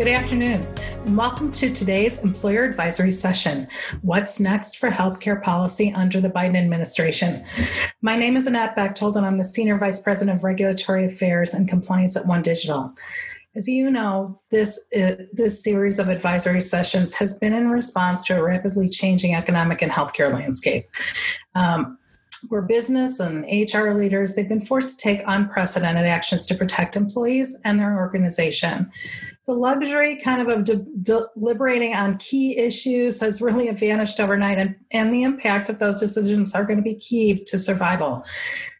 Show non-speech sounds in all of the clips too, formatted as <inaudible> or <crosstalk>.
Good afternoon, and welcome to today's employer advisory session What's Next for Healthcare Policy under the Biden administration? My name is Annette Bechtold, and I'm the Senior Vice President of Regulatory Affairs and Compliance at One Digital. As you know, this, uh, this series of advisory sessions has been in response to a rapidly changing economic and healthcare landscape. Um, where business and HR leaders, they've been forced to take unprecedented actions to protect employees and their organization. The luxury kind of of de- deliberating on key issues has really vanished overnight, and, and the impact of those decisions are going to be key to survival.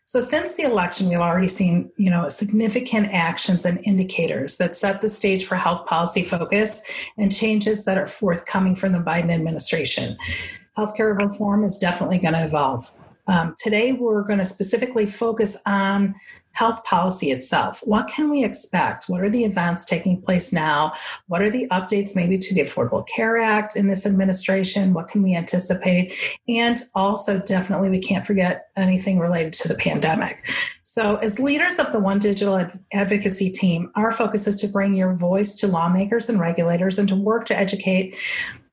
So since the election, we've already seen, you know, significant actions and indicators that set the stage for health policy focus and changes that are forthcoming from the Biden administration. Healthcare reform is definitely going to evolve. Um, today, we're going to specifically focus on health policy itself. What can we expect? What are the events taking place now? What are the updates maybe to the Affordable Care Act in this administration? What can we anticipate? And also, definitely, we can't forget anything related to the pandemic. So, as leaders of the One Digital advocacy team, our focus is to bring your voice to lawmakers and regulators and to work to educate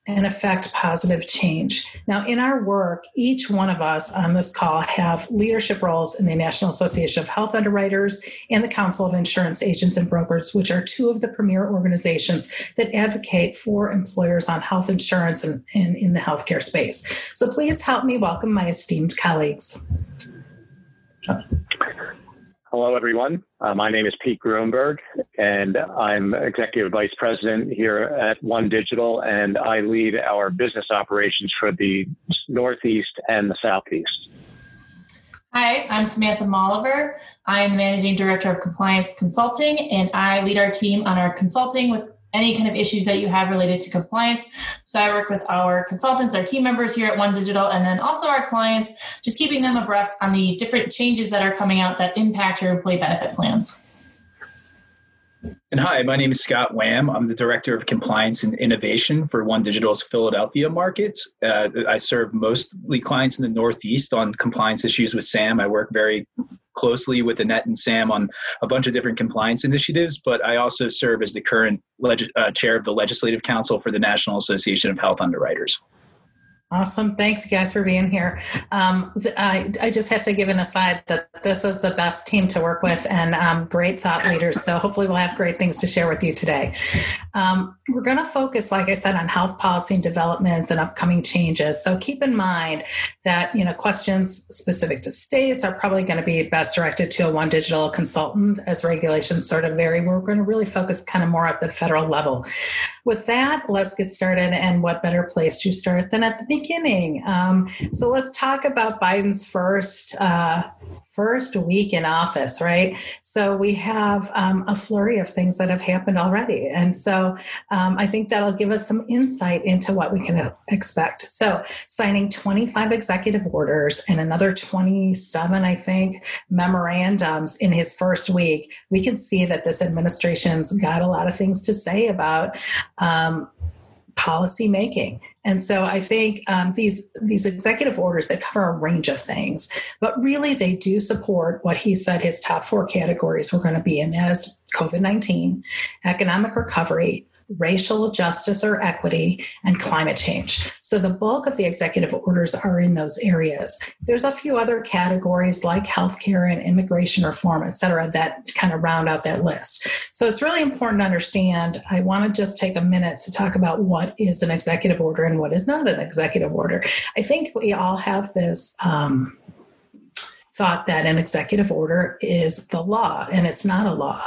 and affect positive change. Now, in our work, each one of us on this call have leadership roles in the National Association of Health Underwriters and the Council of Insurance Agents and Brokers, which are two of the premier organizations that advocate for employers on health insurance and, and in the healthcare space. So please help me welcome my esteemed colleagues. Hello, everyone. Uh, my name is Pete Grunberg, and I'm Executive Vice President here at One Digital, and I lead our business operations for the Northeast and the Southeast. Hi, I'm Samantha Molliver. I am the Managing Director of Compliance Consulting, and I lead our team on our consulting with any kind of issues that you have related to compliance. So I work with our consultants, our team members here at One Digital, and then also our clients, just keeping them abreast on the different changes that are coming out that impact your employee benefit plans. And hi, my name is Scott Wham. I'm the Director of Compliance and Innovation for One Digital's Philadelphia markets. Uh, I serve mostly clients in the Northeast on compliance issues with Sam. I work very closely with Annette and Sam on a bunch of different compliance initiatives, but I also serve as the current leg- uh, chair of the Legislative Council for the National Association of Health Underwriters. Awesome. Thanks, guys, for being here. Um, I, I, just have to give an aside that this is the best team to work with and um, great thought leaders. So hopefully, we'll have great things to share with you today. Um, we're going to focus, like I said, on health policy and developments and upcoming changes. So keep in mind that you know questions specific to states are probably going to be best directed to a one digital consultant as regulations sort of vary. We're going to really focus kind of more at the federal level. With that, let's get started. And what better place to start than at the beginning? Um, so let's talk about Biden's first uh, first week in office, right? So we have um, a flurry of things that have happened already. And so um, I think that'll give us some insight into what we can expect. So signing 25 executive orders and another 27, I think, memorandums in his first week, we can see that this administration's got a lot of things to say about um, policy making. And so I think um, these these executive orders that cover a range of things, but really they do support what he said his top four categories were going to be, and that is COVID nineteen, economic recovery, racial justice or equity, and climate change. So the bulk of the executive orders are in those areas. There's a few other categories like healthcare and immigration reform, et cetera, that kind of round out that list. So it's really important to understand. I want to just take a minute to talk about what is an executive order and what is not an executive order. I think we all have this. Um, thought that an executive order is the law, and it's not a law.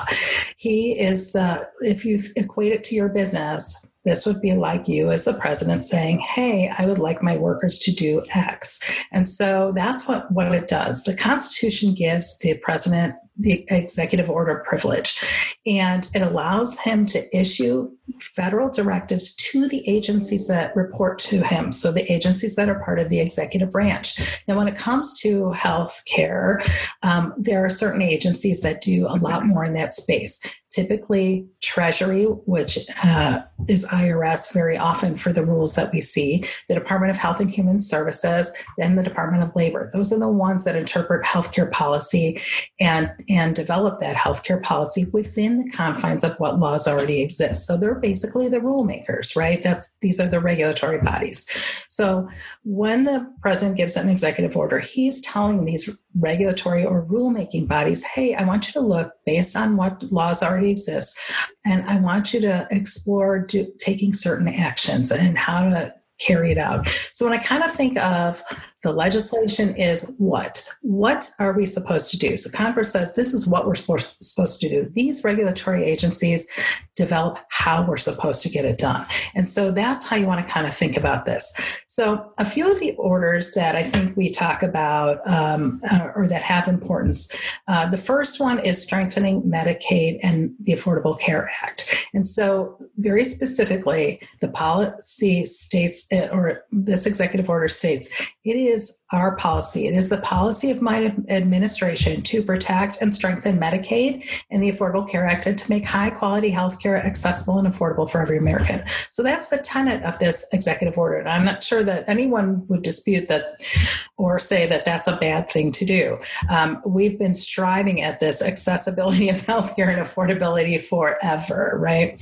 He is the, if you equate it to your business, this would be like you as the president saying, Hey, I would like my workers to do X. And so that's what, what it does. The Constitution gives the president the executive order privilege, and it allows him to issue federal directives to the agencies that report to him. So the agencies that are part of the executive branch. Now, when it comes to health care, um, there are certain agencies that do a lot more in that space typically Treasury, which uh, is IRS very often for the rules that we see, the Department of Health and Human Services, and the Department of Labor. Those are the ones that interpret healthcare policy and, and develop that healthcare policy within the confines of what laws already exist. So they're basically the rule makers, right? That's these are the regulatory bodies. So when the president gives an executive order, he's telling these regulatory or rulemaking bodies, hey, I want you to look based on what laws already exist, and I want you to explore do, taking certain actions and how to carry it out. So when I kind of think of the legislation is what? What are we supposed to do? So Congress says this is what we're supposed to do. These regulatory agencies develop how we're supposed to get it done. And so that's how you want to kind of think about this. So a few of the orders that I think we talk about um, uh, or that have importance. Uh, the first one is strengthening Medicaid and the Affordable Care Act. And so very specifically, the policy states, uh, or this executive order states, it is is our policy. It is the policy of my administration to protect and strengthen Medicaid and the Affordable Care Act and to make high quality health care accessible and affordable for every American. So that's the tenet of this executive order. And I'm not sure that anyone would dispute that or say that that's a bad thing to do. Um, we've been striving at this accessibility <laughs> of healthcare and affordability forever, right?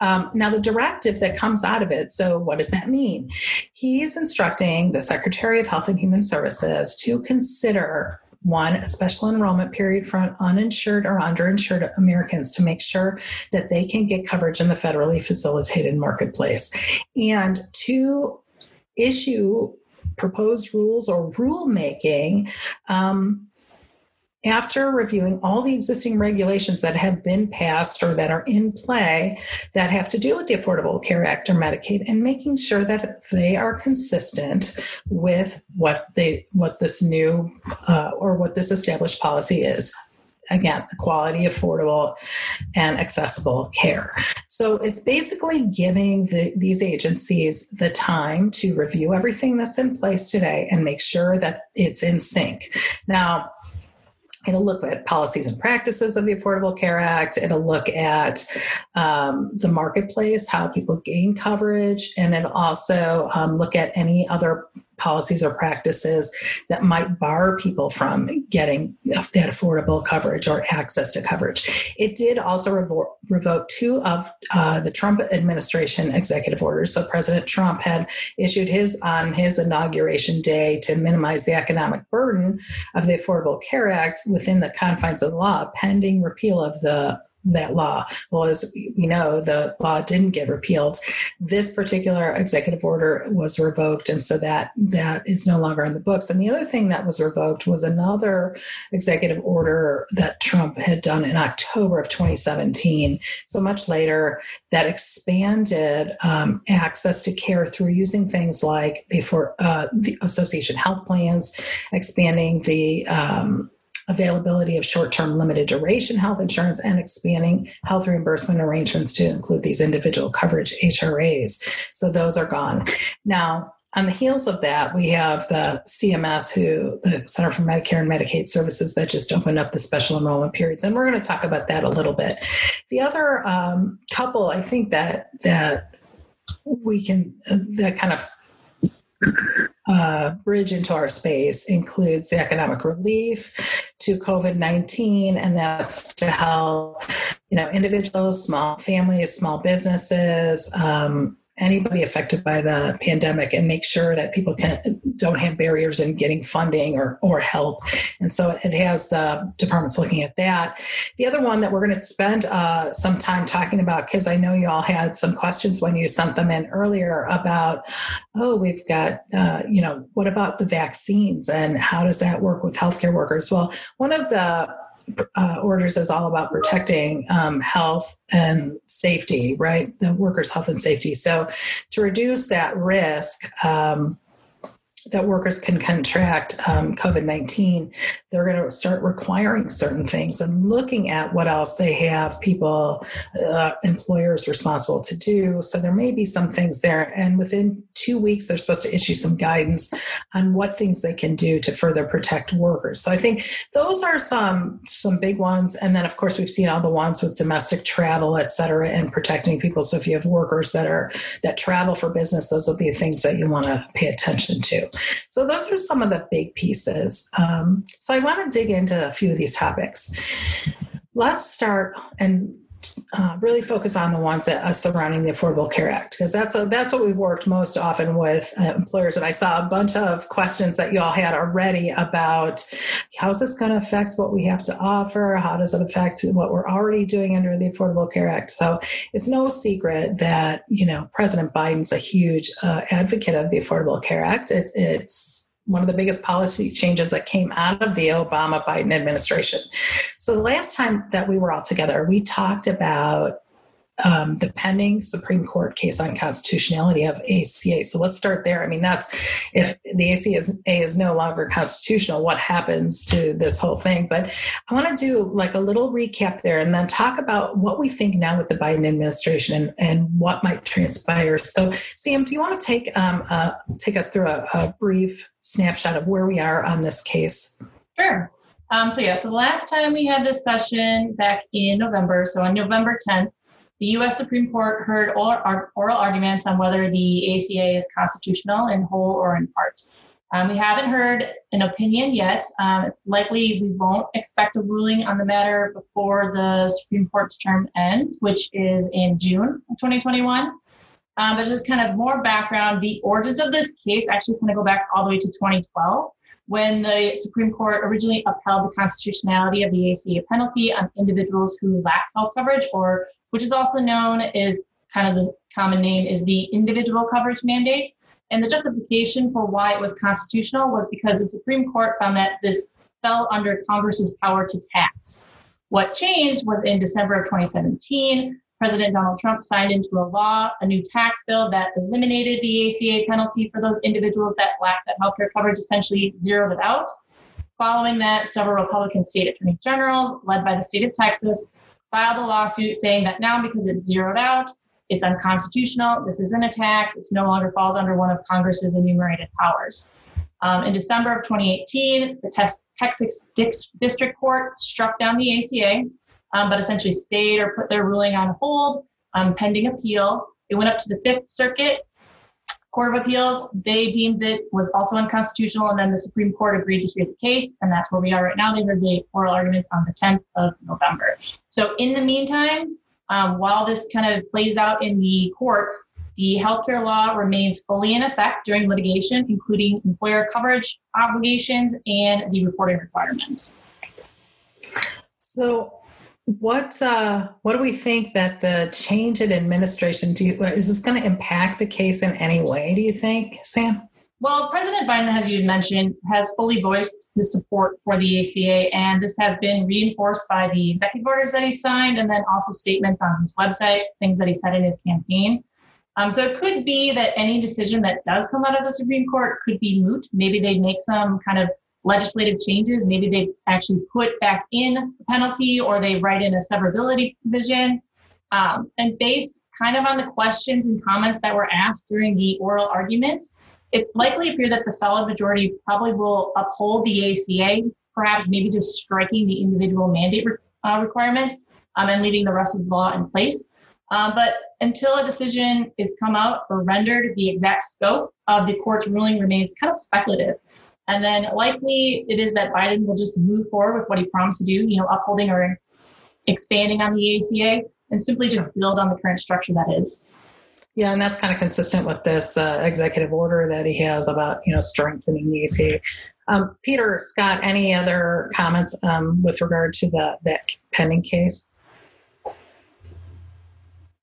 Um, now, the directive that comes out of it, so what does that mean? He's instructing the Secretary of Health and Human Services to consider one, a special enrollment period for uninsured or underinsured Americans to make sure that they can get coverage in the federally facilitated marketplace. And to issue proposed rules or rulemaking um, after reviewing all the existing regulations that have been passed or that are in play that have to do with the Affordable Care Act or Medicaid and making sure that they are consistent with what they what this new uh, or what this established policy is again the quality affordable and accessible care so it's basically giving the, these agencies the time to review everything that's in place today and make sure that it's in sync now It'll look at policies and practices of the Affordable Care Act. It'll look at um, the marketplace, how people gain coverage, and it'll also um, look at any other policies or practices that might bar people from getting that affordable coverage or access to coverage. It did also revo- revoke two of uh, the Trump administration executive orders. So President Trump had issued his on his inauguration day to minimize the economic burden of the Affordable Care Act within the confines of the law, pending repeal of the that law. Well, as we know, the law didn't get repealed. This particular executive order was revoked, and so that that is no longer in the books. And the other thing that was revoked was another executive order that Trump had done in October of 2017. So much later, that expanded um, access to care through using things like the for uh, the association health plans, expanding the um, availability of short term limited duration health insurance, and expanding health reimbursement arrangements to include these individual coverage HRAs. So those are gone. Now, on the heels of that, we have the CMS, who the Center for Medicare and Medicaid Services, that just opened up the special enrollment periods, and we're going to talk about that a little bit. The other um, couple, I think that that we can that kind of uh, bridge into our space includes the economic relief to COVID 19, and that's to help you know individuals, small families, small businesses, um, anybody affected by the pandemic and make sure that people can don't have barriers in getting funding or, or help. And so it has the departments looking at that. The other one that we're going to spend uh, some time talking about because i know you all had some questions when you sent them in earlier about oh we've got uh, you know what about the vaccines and how does that work with healthcare workers? Well one of the uh, orders is all about protecting um, health and safety, right? The workers' health and safety. So, to reduce that risk, um, that workers can contract um, COVID 19, they're going to start requiring certain things and looking at what else they have people, uh, employers responsible to do. So there may be some things there. And within two weeks, they're supposed to issue some guidance on what things they can do to further protect workers. So I think those are some some big ones. And then, of course, we've seen all the ones with domestic travel, et cetera, and protecting people. So if you have workers that are that travel for business, those will be things that you want to pay attention to. So those are some of the big pieces. Um, so I want to dig into a few of these topics. Let's start and uh, really focus on the ones that are surrounding the Affordable Care Act because that's a, that's what we've worked most often with uh, employers. And I saw a bunch of questions that you all had already about how's this going to affect what we have to offer? How does it affect what we're already doing under the Affordable Care Act? So it's no secret that you know President Biden's a huge uh, advocate of the Affordable Care Act. It, it's one of the biggest policy changes that came out of the Obama Biden administration. So, the last time that we were all together, we talked about um, the pending Supreme Court case on constitutionality of ACA. So let's start there. I mean, that's if the ACA is, no longer constitutional, what happens to this whole thing? But I want to do like a little recap there and then talk about what we think now with the Biden administration and, and what might transpire. So, Sam, do you want to take um, uh, take us through a, a brief snapshot of where we are on this case? Sure. Um, so yeah, so the last time we had this session back in November, so on November 10th, the U.S. Supreme Court heard oral, oral arguments on whether the ACA is constitutional in whole or in part. Um, we haven't heard an opinion yet. Um, it's likely we won't expect a ruling on the matter before the Supreme Court's term ends, which is in June of 2021. Um, but just kind of more background, the origins of this case actually kind of go back all the way to 2012 when the Supreme Court originally upheld the constitutionality of the ACA penalty on individuals who lack health coverage, or which is also known as kind of the common name is the individual coverage mandate. And the justification for why it was constitutional was because the Supreme Court found that this fell under Congress's power to tax. What changed was in December of 2017, President Donald Trump signed into a law a new tax bill that eliminated the ACA penalty for those individuals that lack that healthcare coverage, essentially zeroed it out. Following that, several Republican state attorney generals, led by the state of Texas, filed a lawsuit saying that now because it's zeroed out, it's unconstitutional, this isn't a tax, it no longer falls under one of Congress's enumerated powers. Um, in December of 2018, the Texas District Court struck down the ACA, um, but essentially stayed or put their ruling on hold um, pending appeal. It went up to the Fifth Circuit Court of Appeals. They deemed it was also unconstitutional, and then the Supreme Court agreed to hear the case, and that's where we are right now. They heard the oral arguments on the 10th of November. So, in the meantime, um, while this kind of plays out in the courts, the healthcare law remains fully in effect during litigation, including employer coverage obligations and the reporting requirements. So, what uh, what do we think that the change in administration do you, is this going to impact the case in any way? Do you think, Sam? Well, President Biden, as you mentioned, has fully voiced his support for the ACA, and this has been reinforced by the executive orders that he signed, and then also statements on his website, things that he said in his campaign. Um, so it could be that any decision that does come out of the Supreme Court could be moot. Maybe they'd make some kind of legislative changes. Maybe they actually put back in a penalty or they write in a severability provision. Um, and based kind of on the questions and comments that were asked during the oral arguments, it's likely appear that the solid majority probably will uphold the ACA, perhaps maybe just striking the individual mandate re- uh, requirement um, and leaving the rest of the law in place. Um, but until a decision is come out or rendered, the exact scope of the court's ruling remains kind of speculative. And then likely it is that Biden will just move forward with what he promised to do, you know, upholding or expanding on the ACA and simply just build on the current structure that is. Yeah, and that's kind of consistent with this uh, executive order that he has about, you know, strengthening the ACA. Um, Peter, Scott, any other comments um, with regard to the that pending case?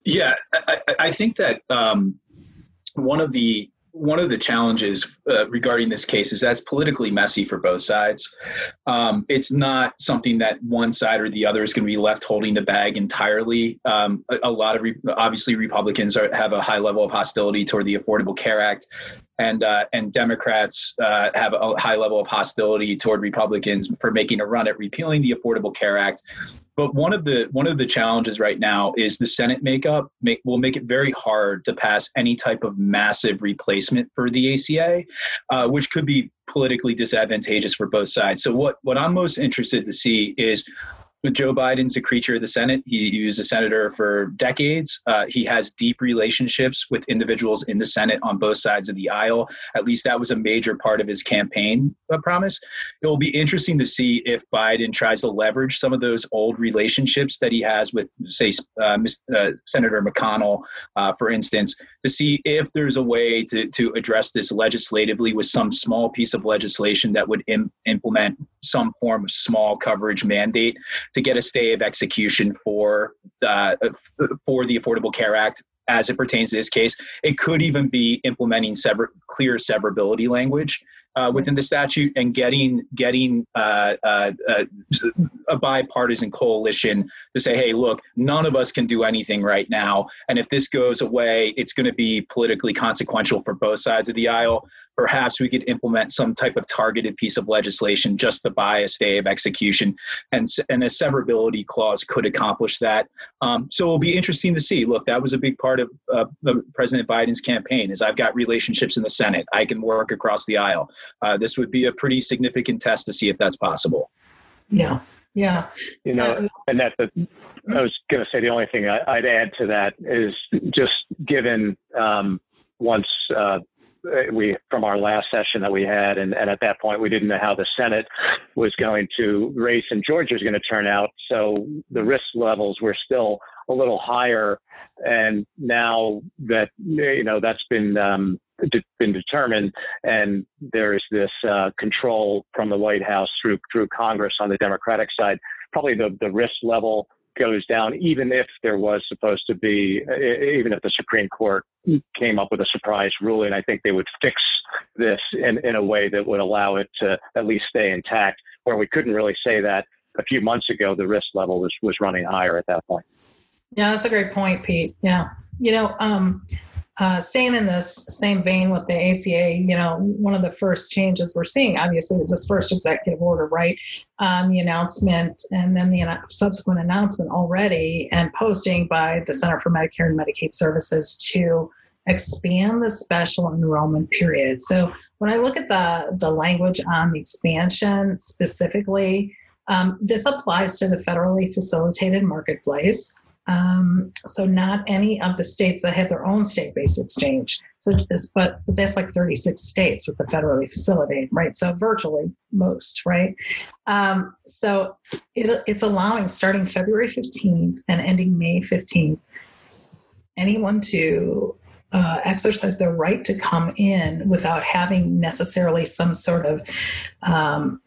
Yeah, I, I think that um, one of the one of the challenges uh, regarding this case is that's politically messy for both sides. Um, it's not something that one side or the other is going to be left holding the bag entirely. Um, a, a, lot of re- obviously Republicans are, have a high level of hostility toward the Affordable Care Act. And uh, and Democrats uh, have a high level of hostility toward Republicans for making a run at repealing the Affordable Care Act. But one of the one of the challenges right now is the Senate makeup make, will make it very hard to pass any type of massive replacement for the ACA, uh, which could be politically disadvantageous for both sides. So what what I'm most interested to see is Joe Biden's a creature of the Senate. He, he was a senator for decades. Uh, he has deep relationships with individuals in the Senate on both sides of the aisle. At least that was a major part of his campaign uh, promise. It will be interesting to see if Biden tries to leverage some of those old relationships that he has with, say, uh, uh Senator McConnell, uh, for instance, to see if there's a way to, to address this legislatively with some small piece of legislation that would Im- implement some form of small coverage mandate to get a stay of execution for uh, for the Affordable Care Act as it pertains to this case. It could even be implementing sever- clear severability language uh, within the statute and getting getting uh, uh, uh, a bipartisan coalition to say, hey, look, none of us can do anything right now, and if this goes away, it's going to be politically consequential for both sides of the aisle perhaps we could implement some type of targeted piece of legislation just the bias day of execution. And, and a severability clause could accomplish that. Um, so it'll be interesting to see. Look, that was a big part of uh, President Biden's campaign is I've got relationships in the Senate. I can work across the aisle. Uh, this would be a pretty significant test to see if that's possible. Yeah. Yeah. You know, and that the, I was going to say the only thing I, would add to that is just given um, once uh, we from our last session that we had, and, and at that point we didn't know how the Senate was going to race in Georgia was going to turn out. So the risk levels were still a little higher, and now that you know that's been um, been determined, and there's this uh, control from the White House through through Congress on the Democratic side. Probably the the risk level goes down, even if there was supposed to be, even if the Supreme Court came up with a surprise ruling, I think they would fix this in, in a way that would allow it to at least stay intact, where we couldn't really say that a few months ago, the risk level was, was running higher at that point. Yeah, that's a great point, Pete. Yeah. You know, um, uh, staying in this same vein with the ACA, you know, one of the first changes we're seeing, obviously, is this first executive order, right? Um, the announcement and then the subsequent announcement already and posting by the Center for Medicare and Medicaid Services to expand the special enrollment period. So when I look at the, the language on the expansion specifically, um, this applies to the federally facilitated marketplace. Um, so not any of the states that have their own state-based exchange. So, but, but that's like 36 states with the federally facilitated, right? So virtually most, right? Um, so it, it's allowing starting February 15th and ending May 15th, anyone to uh, exercise their right to come in without having necessarily some sort of um,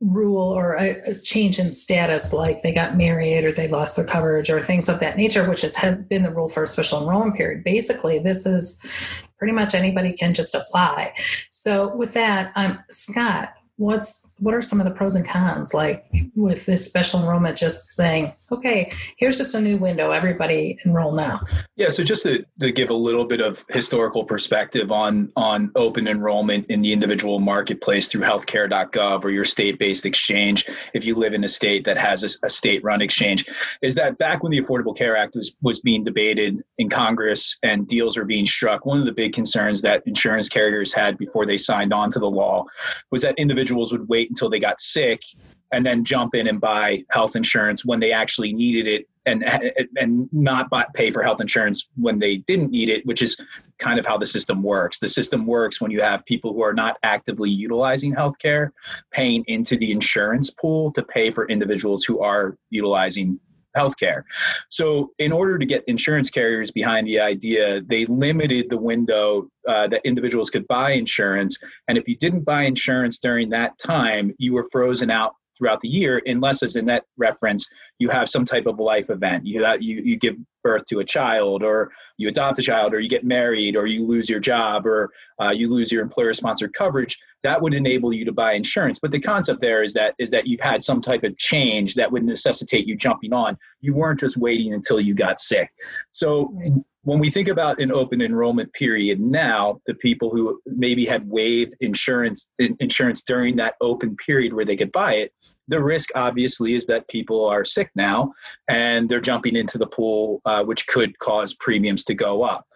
rule or a, a, change in status, like they got married or they lost their coverage or things of that nature, which has, been the rule for a special enrollment period. Basically, this is pretty much anybody can just apply. So, with that, um, Scott, what's what are some of the pros and cons like with this special enrollment just saying okay here's just a new window. Everybody enroll now. Yeah so just to, to give a little bit of historical perspective on on open enrollment in the individual marketplace through healthcare.gov or your state-based exchange if you live in a state that has a, a state-run exchange is that back when the affordable care act was was being debated in congress and deals were being struck one of the big concerns that insurance carriers had before they signed on to the law was that individuals individuals would wait until they got sick and then jump in and buy health insurance when they actually needed it and and not buy, pay for health insurance when they didn't need it which is kind of how the system works. The system works when you have people who are not actively utilizing healthcare paying into the insurance pool to pay for individuals who are utilizing healthcare. So, in order to get insurance carriers behind the idea, they limited the window uh, that individuals could buy insurance. And if you didn't buy insurance during that time, you were frozen out throughout the year, unless, as in that reference, you have some type of life event. You, have, you, you give birth to a child, or you adopt a child, or you get married, or you lose your job, or uh, you lose your employer sponsored coverage. That would enable you to buy insurance. But the concept there is that is that you've had some type of change that would necessitate you jumping on. You weren't just waiting until you got sick. So when we think about an open enrollment period now, the people who maybe had waived insurance insurance during that open period where they could buy it, the risk obviously is that people are sick now and they're jumping into the pool, uh, which could cause premiums to go up.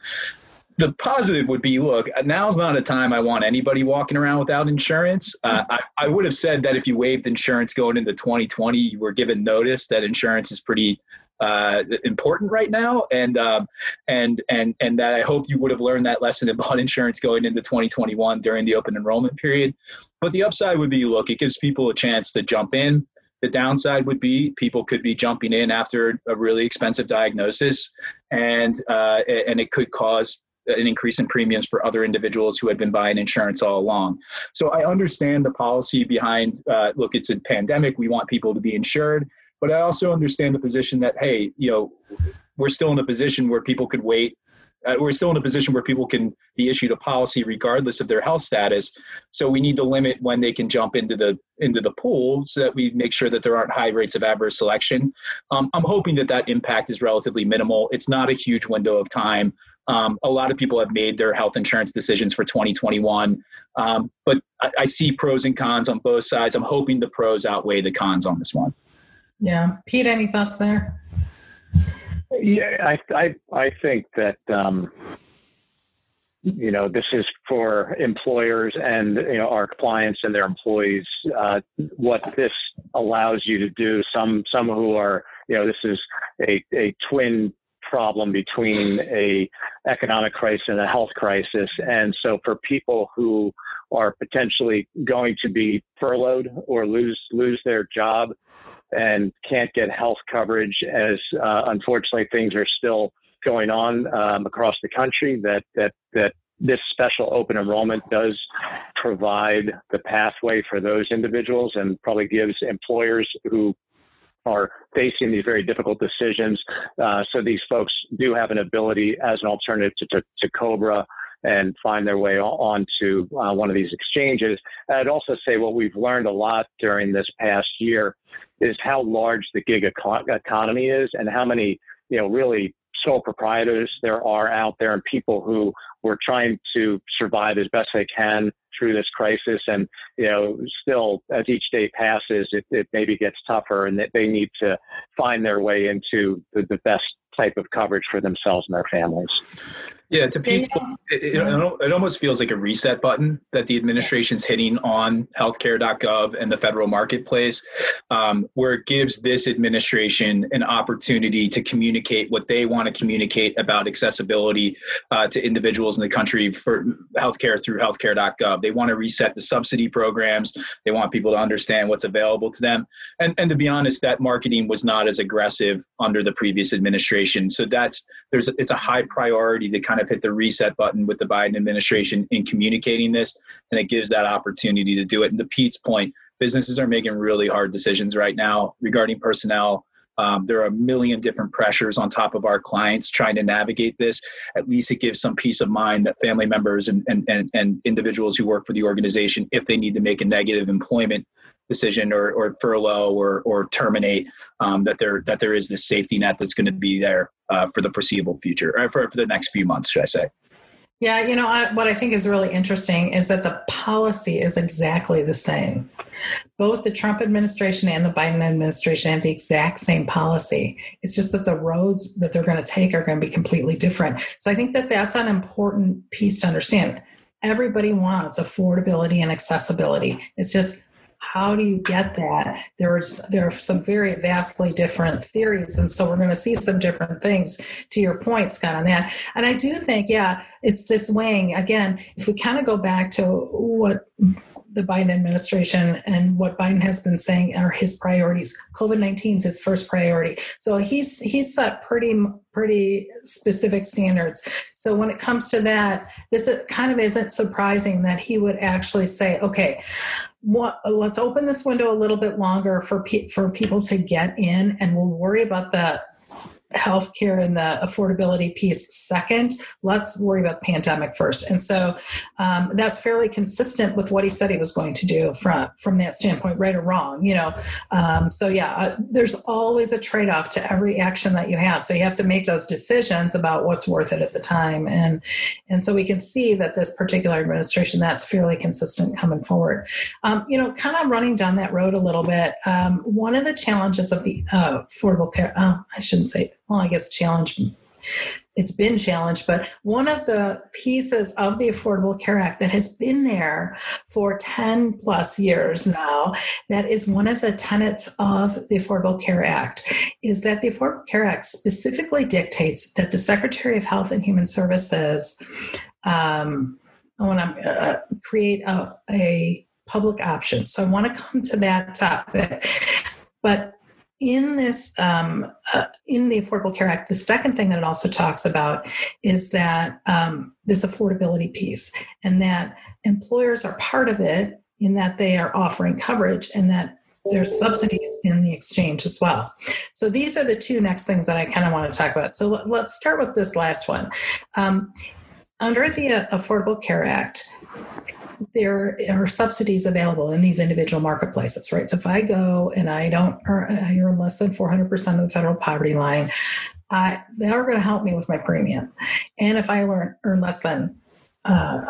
The positive would be look now's not a time i want anybody walking around without insurance. Uh, I, I, would have said that if you waived insurance going into 2020 you were given notice that insurance is pretty uh, important right now. And um, and and and that i hope you would have learned that lesson about <laughs> insurance going into 2021 during the open enrollment period. But the upside would be look it gives people a chance to jump in. The downside would be people could be jumping in after a really expensive diagnosis, and uh, and it could cause an increase in premiums for other individuals who had been buying insurance all along. So I understand the policy behind uh, look, it's a pandemic, we want people to be insured, but I also understand the position that, hey, you know, we're still in a position where people could wait. Uh, we're still in a position where people can be issued a policy regardless of their health status. So we need to limit when they can jump into the into the pool so that we make sure that there aren't high rates of adverse selection. Um, I'm hoping that that impact is relatively minimal. It's not a huge window of time. Um, a lot of people have made their health insurance decisions for 2021, um, but I, I, see pros and cons on both sides. I'm hoping the pros outweigh the cons on this one. Yeah, Pete, any thoughts there? Yeah, I I, I think that um, you know this is for employers and you know our clients and their employees. Uh, what this allows you to do. Some some who are you know this is a a twin problem between a economic crisis and a health crisis. And so for people who are potentially going to be furloughed or lose lose their job and can't get health coverage as uh, unfortunately things are still going on um, across the country that that that this special open enrollment does provide the pathway for those individuals and probably gives employers who are facing these very difficult decisions. Uh, so these folks do have an ability as an alternative to, to, to COBRA and find their way onto uh, one of these exchanges. I'd also say what we've learned a lot during this past year is how large the gig eco- economy is and how many, you know, really sole proprietors there are out there and people who were trying to survive as best they can through this crisis. And, you know, still as each day passes, it, it maybe gets tougher and that they need to find their way into the, the best type of coverage for themselves and their families. Yeah, to Pete's point, it, it, it, almost feels like a reset button that the administration's hitting on healthcare.gov and the federal marketplace, um, where it gives this administration an opportunity to communicate what they want to communicate about accessibility uh, to individuals in the country for healthcare through healthcare.gov. They want to reset the subsidy programs. They want people to understand what's available to them. And, and to be honest, that marketing was not as aggressive under the previous administration. So that's there's a, it's a high priority to kind of hit the reset button with the Biden administration in communicating this, and it gives that opportunity to do it. And to Pete's point, businesses are making really hard decisions right now regarding personnel. Um, there are a million different pressures on top of our clients trying to navigate this. At least it gives some peace of mind that family members and, and, and, and individuals who work for the organization, if they need to make a negative employment decision or, or furlough or, or terminate, um, that there that there is this safety net that's going to be there uh, for the foreseeable future, or for, for the next few months, should I say? Yeah, you know, I, what I think is really interesting is that the policy is exactly the same. Both the Trump administration and the Biden administration have the exact same policy. It's just that the roads that they're going to take are going to be completely different. So I think that that's an important piece to understand. Everybody wants affordability and accessibility. It's just how do you get that? There's there are some very vastly different theories, and so we're going to see some different things. To your point, Scott, on that, and I do think, yeah, it's this wing again. If we kind of go back to what the Biden administration and what Biden has been saying are his priorities. COVID nineteen is his first priority, so he's he's set pretty pretty specific standards. So when it comes to that, this kind of isn't surprising that he would actually say, okay. What, let's open this window a little bit longer for pe- for people to get in, and we'll worry about the healthcare and the affordability piece second. Let's worry about the pandemic first. And so um, that's fairly consistent with what he said he was going to do from from that standpoint, right or wrong. You know, um, so yeah, uh, there's always a trade off to every action that you have. So you have to make those decisions about what's worth it at the time, and and so we can see that this particular administration that's fairly consistent coming forward. Um, you know, kind of running down that road a little bit. Um, one of the challenges of the uh, affordable care, uh, I shouldn't say well, I guess challenge it's been challenged, but one of the pieces of the Affordable Care Act that has been there for 10 plus years now, that is one of the tenets of the Affordable Care Act, is that the Affordable Care Act specifically dictates that the Secretary of Health and Human Services um, I want to uh, create a, a public option. So I want to come to that topic. But in this um, uh, in the affordable care act the second thing that it also talks about is that um, this affordability piece and that employers are part of it in that they are offering coverage and that there's subsidies in the exchange as well. So these are the two next things that i kind of want to talk about. So let's start with this last one. Um, under the affordable care act there are subsidies available in these individual marketplaces, right? So if I go and I don't earn, I earn less than 400% of the federal poverty line, I, they are going to help me with my premium. And if I earn, earn less than, uh,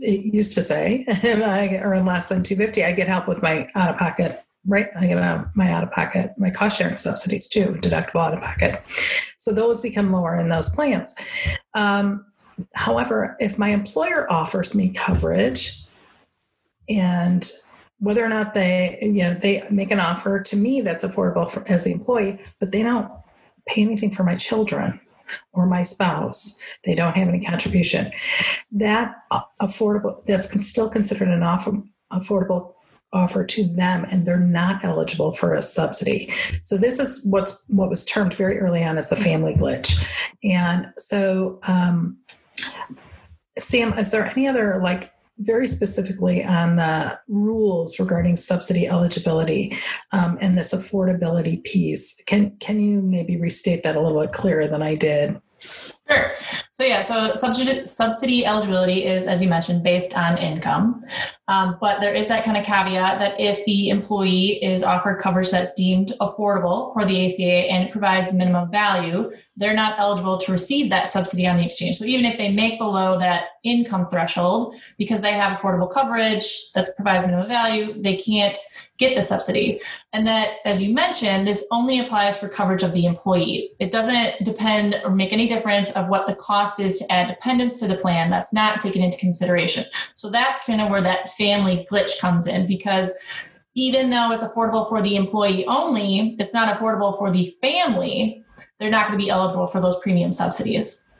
it used to say, <laughs> and I earn less than 250, I get help with my out of pocket right? I get uh, my out of pocket, my cost sharing subsidies too, deductible out of pocket. So those become lower in those plans. Um, However, if my employer offers me coverage and whether or not they, you know, they make an offer to me that's affordable for, as the employee, but they don't pay anything for my children or my spouse, they don't have any contribution. That affordable, that's still considered an offer, affordable offer to them and they're not eligible for a subsidy. So this is what's what was termed very early on as the family glitch. And so um, Sam, is there any other like very specifically on the rules regarding subsidy eligibility um, and this affordability piece? Can can you maybe restate that a little bit clearer than I did? Sure. So yeah, so subsidy, subsidy eligibility is, as you mentioned, based on income. Um, but there is that kind of caveat that if the employee is offered coverage that's deemed affordable for the ACA and it provides minimum value, they're not eligible to receive that subsidy on the exchange. So even if they make below that income threshold, because they have affordable coverage that provides minimum value, they can't get the subsidy. And that, as you mentioned, this only applies for coverage of the employee. It doesn't depend or make any difference of what the cost is to add dependents to the plan. That's not taken into consideration. So that's kind of where that family glitch comes in because even though it's affordable for the employee only, it's not affordable for the family. They're not going to be eligible for those premium subsidies.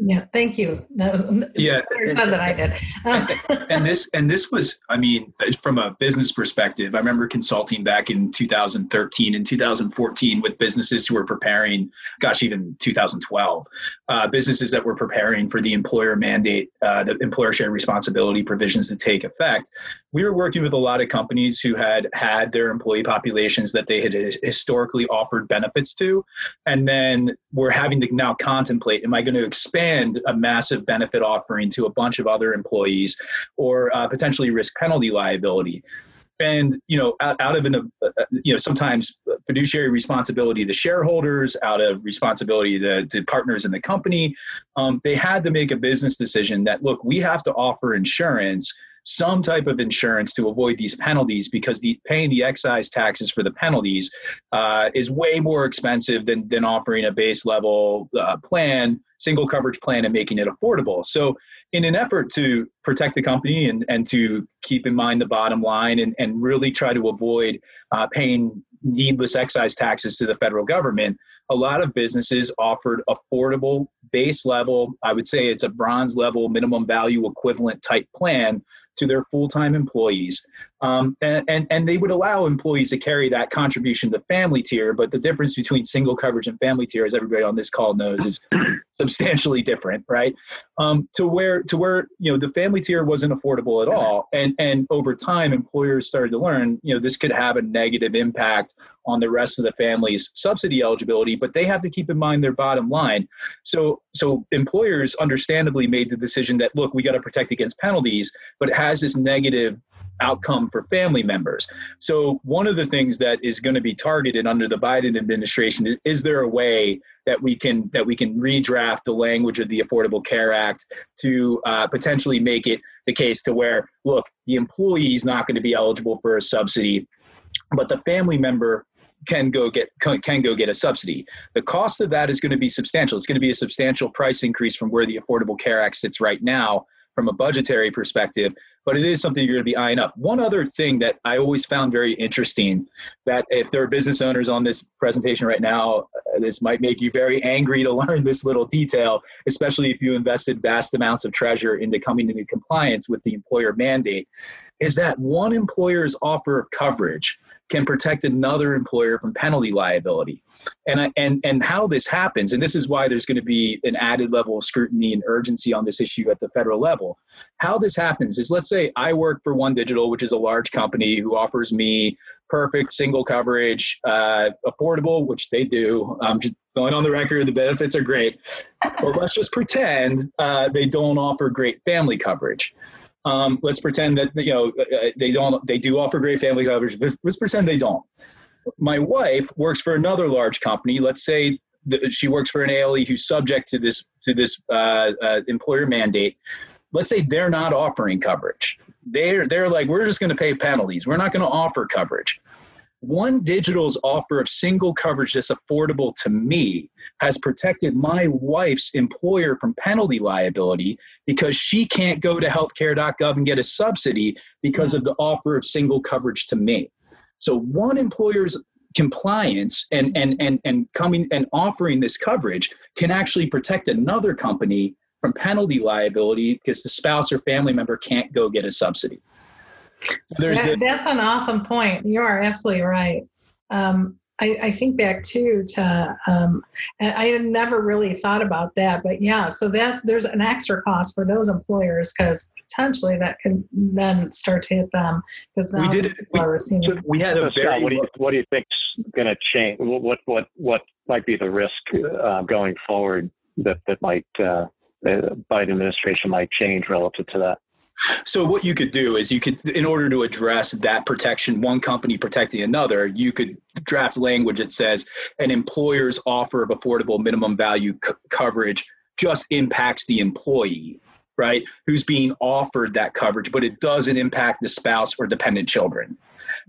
Yeah, thank you. That was yeah, better said than I did. <laughs> and this and this was, I mean, from a business perspective, I remember consulting back in 2013 and 2014 with businesses who were preparing, gosh, even 2012, uh, businesses that were preparing for the employer mandate, uh, the employer shared responsibility provisions to take effect. We were working with a lot of companies who had had their employee populations that they had historically offered benefits to, and then we're having to now contemplate: Am I going to expand a massive benefit offering to a bunch of other employees or uh, potentially risk penalty liability. And you know out, out of an uh, you know sometimes fiduciary responsibility to shareholders out of responsibility to, to partners in the company um, they had to make a business decision that look we have to offer insurance some type of insurance to avoid these penalties because the paying the excise taxes for the penalties uh, is way more expensive than, than offering a base level uh, plan single coverage plan and making it affordable. So, in an effort to protect the company and, and to keep in mind the bottom line and, and really try to avoid uh, paying needless excise taxes to the federal government, a lot of businesses offered affordable base level, I would say it's a bronze level minimum value equivalent type plan to their full-time employees um, and, and, and they would allow employees to carry that contribution to family tier but the difference between single coverage and family tier as everybody on this call knows is <clears throat> substantially different right? Um, to where to where you know the family tier wasn't affordable at all. And and over time employers started to learn you know this could have a negative impact on the rest of the family's subsidy eligibility but they have to keep in mind their bottom line. So so employers understandably made the decision that look we got to protect against penalties but it has this negative outcome for family members. So, one of the things that is going to be targeted under the Biden administration is there a way that we can that we can redraft the language of the Affordable Care Act to uh, potentially make it the case to where look, the employee is not going to be eligible for a subsidy, but the family member can go get can go get a subsidy. The cost of that is going to be substantial. It's going to be a substantial price increase from where the Affordable Care Act sits right now from a budgetary perspective, but it is something you're going to be eyeing up. One other thing that I always found very interesting that if there are business owners on this presentation right now, uh, this might make you very angry to <laughs> learn this little detail, especially if you invested vast amounts of treasure into coming into compliance with the employer mandate, is that one employer's offer of coverage can protect another employer from penalty liability. And, and, and how this happens, and this is why there's going to be an added level of scrutiny and urgency on this issue at the federal level. How this happens is let's say I work for One Digital, which is a large company who offers me perfect single coverage, uh, affordable, which they do. I'm just going on the record, the benefits are great. but let's just pretend uh, they don't offer great family coverage. Um, let's pretend that you know uh, uh, they don't. They do offer great family coverage. But let's pretend they don't. My wife works for another large company. Let's say that she works for an ALE who's subject to this to this uh, uh, employer mandate. Let's say they're not offering coverage. They're they're like we're just going to pay penalties. We're not going to offer coverage. One Digital's offer of single coverage that's affordable to me has protected my wife's employer from penalty liability because she can't go to healthcare.gov and get a subsidy because of the offer of single coverage to me. So one employer's compliance and and and and coming and offering this coverage can actually protect another company from penalty liability because the spouse or family member can't go get a subsidy. That, the, that's an awesome point. You are absolutely right. Um, I, I, think back too to um, I had never really thought about that, but yeah. So that's there's an extra cost for those employers because potentially that can then start to hit them because now we did we, so we had a very what do you what do you think's going to change? What what what might be the risk uh, going forward that that might uh, the Biden administration might change relative to that? So what you could do is you could, in order to address that protection, one company protecting another, you could draft language that says an employer's offer of affordable minimum value c- coverage just impacts the employee, right? Who's being offered that coverage, but it doesn't impact the spouse or dependent children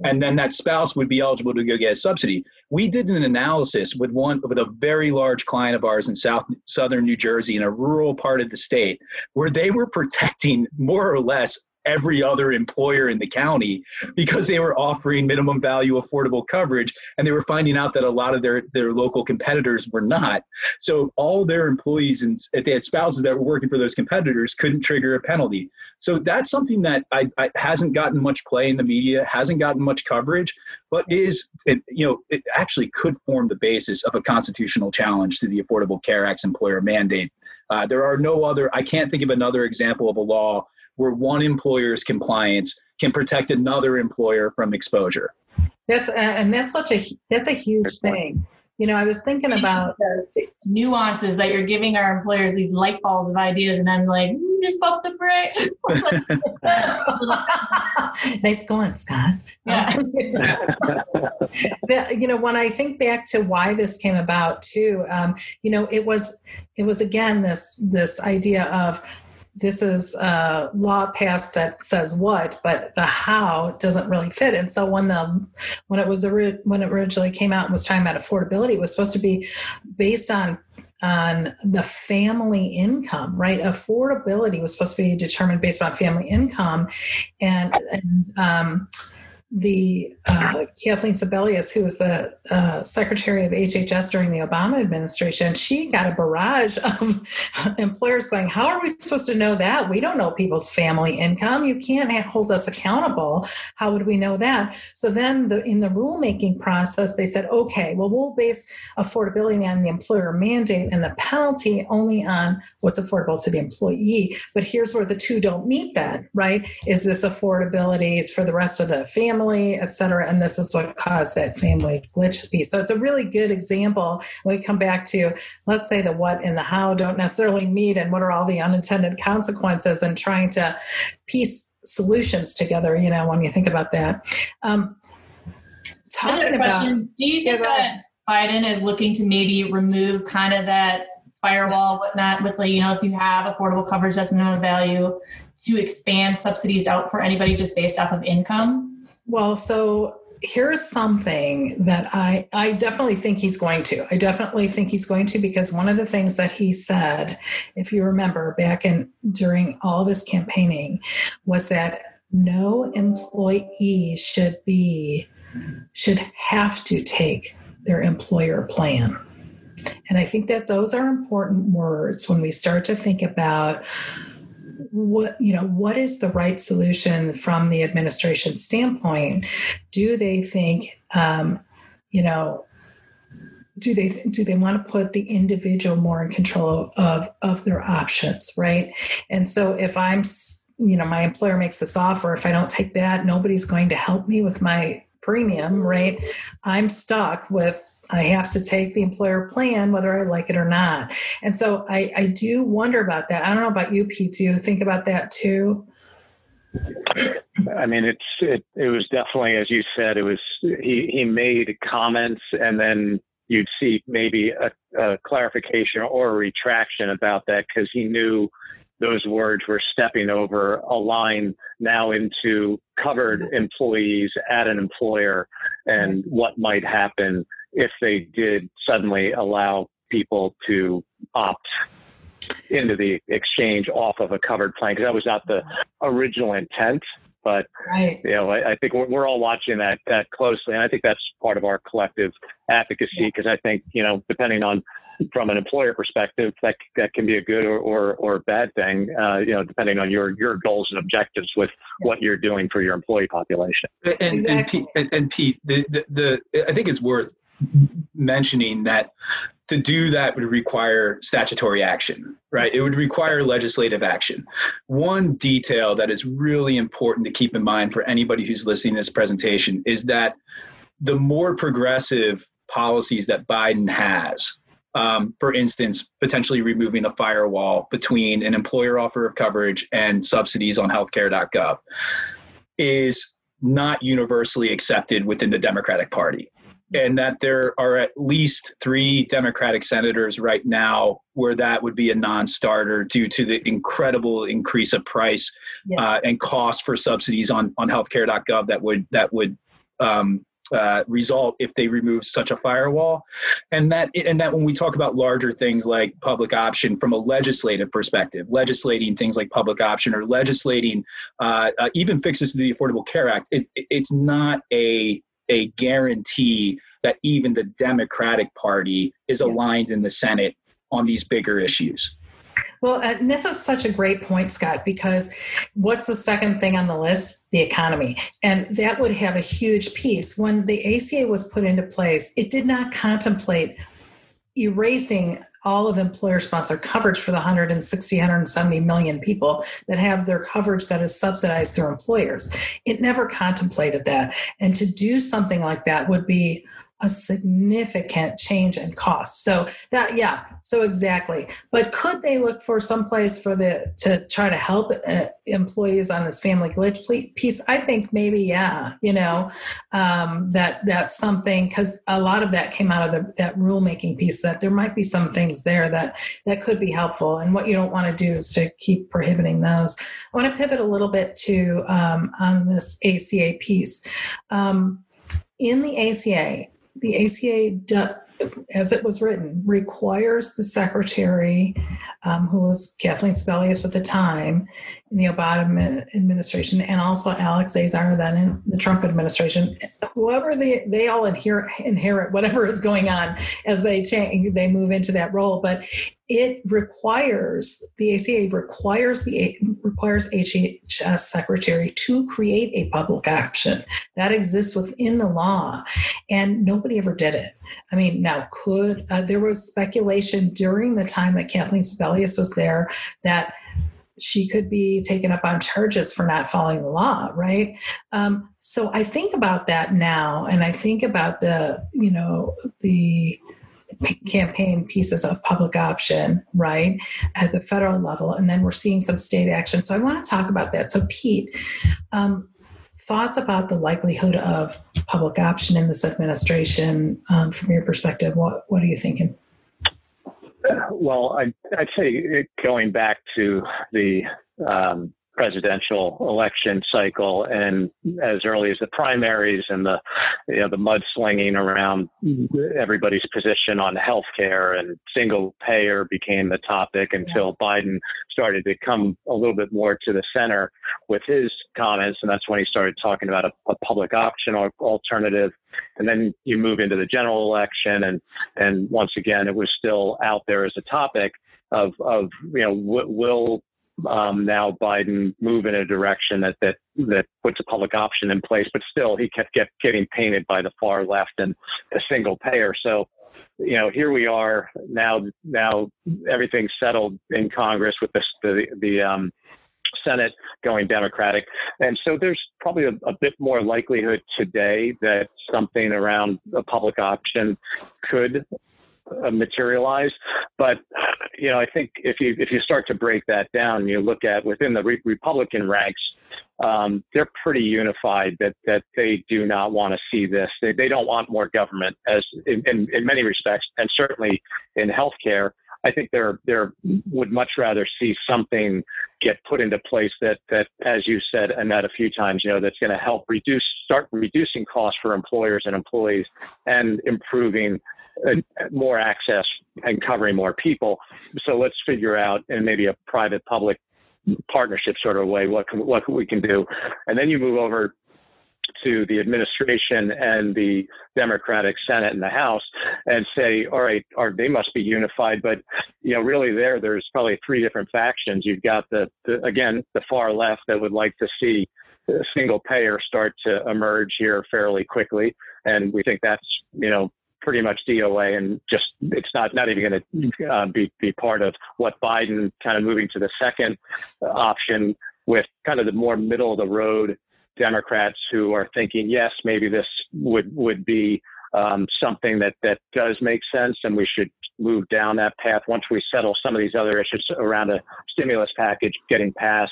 and then that spouse would be eligible to go get a subsidy. We did an analysis with one with a very large client of ours in South Southern New Jersey in a rural part of the state where they were protecting more or less every other employer in the county because they were offering minimum value affordable coverage and they were finding out that a lot of their, their local competitors were not. So all their employees and they had spouses that were working for those competitors couldn't trigger a penalty. So that's something that I, I hasn't gotten much play in the media hasn't gotten much coverage but is it, you know it actually could form the basis of a constitutional challenge to the affordable care act's employer mandate. Uh, there are no other i can't think of another example of a law where one employer's compliance can protect another employer from exposure. That's and that's such a that's a huge thing. You know, I was thinking about the nuances that you're giving our employers these light bulbs of ideas, and I'm like, mm, just bump the brakes. <laughs> nice going, Scott. Yeah. <laughs> you know, when I think back to why this came about, too, um, you know, it was it was again this this idea of this is a law passed that says what, but the how doesn't really fit. And so when the when it was when it originally came out and was talking about affordability, it was supposed to be based on on the family income, right? Affordability was supposed to be determined based on family income, and, and um, the uh, Kathleen Sebelius, who was the uh, secretary of HHS during the Obama administration, she got a barrage <laughs> of employers going, "How are we supposed to know that? We don't know people's family income. You can't hold us accountable. How would we know that?" So then, the, in the rulemaking process, they said, "Okay, well, we'll base affordability on the employer mandate and the penalty only on what's affordable to the employee." But here's where the two don't meet. Then, right? Is this affordability It's for the rest of the family? Family, et cetera. And this is what caused that family glitch piece. So it's a really good example when we come back to, let's say, the what and the how don't necessarily meet, and what are all the unintended consequences, and trying to piece solutions together, you know, when you think about that. Um, talking about. Do you think that Biden is looking to maybe remove kind of that firewall, whatnot, with like, you know, if you have affordable coverage that's minimum value, to expand subsidies out for anybody just based off of income? Well, so here's something that I I definitely think he's going to. I definitely think he's going to because one of the things that he said, if you remember back in during all of his campaigning, was that no employee should be should have to take their employer plan. And I think that those are important words when we start to think about what you know what is the right solution from the administration standpoint? Do they think um, you know do they do they want to put the individual more in control of of their options right? And so if i'm you know my employer makes this offer if i don't take that nobody's going to help me with my premium, right? I'm stuck with I have to take the employer plan whether I like it or not. And so I, I do wonder about that. I don't know about you, Pete. Do you think about that too? I mean, it's it, it was definitely as you said. It was he he made comments and then you'd see maybe a, a clarification or a retraction about that because he knew those words were stepping over a line now into covered mm-hmm. employees at an employer and mm-hmm. what might happen if they did suddenly allow people to opt into the exchange off of a covered plan because that was not the original intent but right. you know I, I think we're, we're, all watching that that closely and i think that's part of our collective advocacy because yeah. i think you know depending on from an employer perspective, that that can be a good or or, or bad thing, uh, you know, depending on your your goals and objectives with what you're doing for your employee population. And exactly. and, Pete, and, and Pete, the, the the I think it's worth mentioning that to do that would require statutory action, right? It would require legislative action. One detail that is really important to keep in mind for anybody who's listening to this presentation is that the more progressive policies that Biden has, um, for instance, potentially removing a firewall between an employer offer of coverage and subsidies on healthcare.gov is not universally accepted within the Democratic Party. And that there are at least three Democratic senators right now where that would be a non starter due to the incredible increase of price yeah. uh, and cost for subsidies on, on healthcare.gov that would, that would um, uh, result if they remove such a firewall and that and that when we talk about larger things like public option from a legislative perspective legislating things like public option or legislating uh, uh, even fixes to the affordable care act it, it's not a a guarantee that even the democratic party is aligned in the senate on these bigger issues well, uh, and that's a, such a great point, Scott, because what's the second thing on the list? The economy. And that would have a huge piece. When the ACA was put into place, it did not contemplate erasing all of employer sponsored coverage for the 160 170 million people that have their coverage that is subsidized through employers. It never contemplated that. And to do something like that would be a significant change in cost. So that, yeah, so exactly. But could they look for some place for the to try to help uh, employees on this family glitch piece? I think maybe, yeah, you know, um, that that's something because a lot of that came out of the, that rulemaking piece. That there might be some things there that that could be helpful. And what you don't want to do is to keep prohibiting those. I want to pivot a little bit to um, on this ACA piece. Um, in the ACA, the ACA as it was written, requires the secretary, um, who was Kathleen Sebelius at the time the Obama administration, and also Alex Azar then in the Trump administration, whoever they they all inherit, inherit whatever is going on as they change, they move into that role. But it requires the ACA requires the requires HHS secretary to create a public option that exists within the law, and nobody ever did it. I mean, now could uh, there was speculation during the time that Kathleen Sebelius was there that she could be taken up on charges for not following the law, right? Um, so I think about that now, and I think about the, you know, the campaign pieces of public option, right, at the federal level, and then we're seeing some state action. So I want to talk about that. So, Pete, um, thoughts about the likelihood of public option in this administration um, from your perspective? What What are you thinking? Well, I, would say going back to the um, presidential election cycle and as early as the primaries and the you know the mudslinging around everybody's position on health care and single payer became the topic until. Biden started to come a little bit more to the center with his comments and that's when he started talking about a, a public option or alternative and then you move into the general election and and once again it was still out there as a topic of of you know will um, now Biden move in a direction that that that puts a public option in place, but still he kept get, getting painted by the far left and a single payer. So, you know, here we are now. Now everything's settled in Congress with the the, the um, Senate going Democratic. And so there's probably a, a, bit more likelihood today that something around a public option could uh, materialize. But you know, I think if you if you start to break that down, you look at within the re- Republican ranks, um, they're pretty unified that that they do not want to see this. They, they don't want more government, as in, in, in many respects, and certainly in healthcare. I think they're they're would much rather see something get put into place that that, as you said, Annette, a few times, you know, that's going to help reduce start reducing costs for employers and employees and improving uh, more access and covering more people. So let's figure out in maybe a private public partnership sort of way what can, what we can do, and then you move over to the administration and the Democratic Senate and the House and say, all right, or they must be unified. But you know, really, there there's probably three different factions. You've got the, the again the far left that would like to see single payer start to emerge here fairly quickly, and we think that's you know pretty much DOA and just it's not not even going to uh, be be part of what Biden kind of moving to the second option with kind of the more middle of the road Democrats who are thinking yes maybe this would would be um, something that that does make sense and we should move down that path once we settle some of these other issues around a stimulus package getting passed.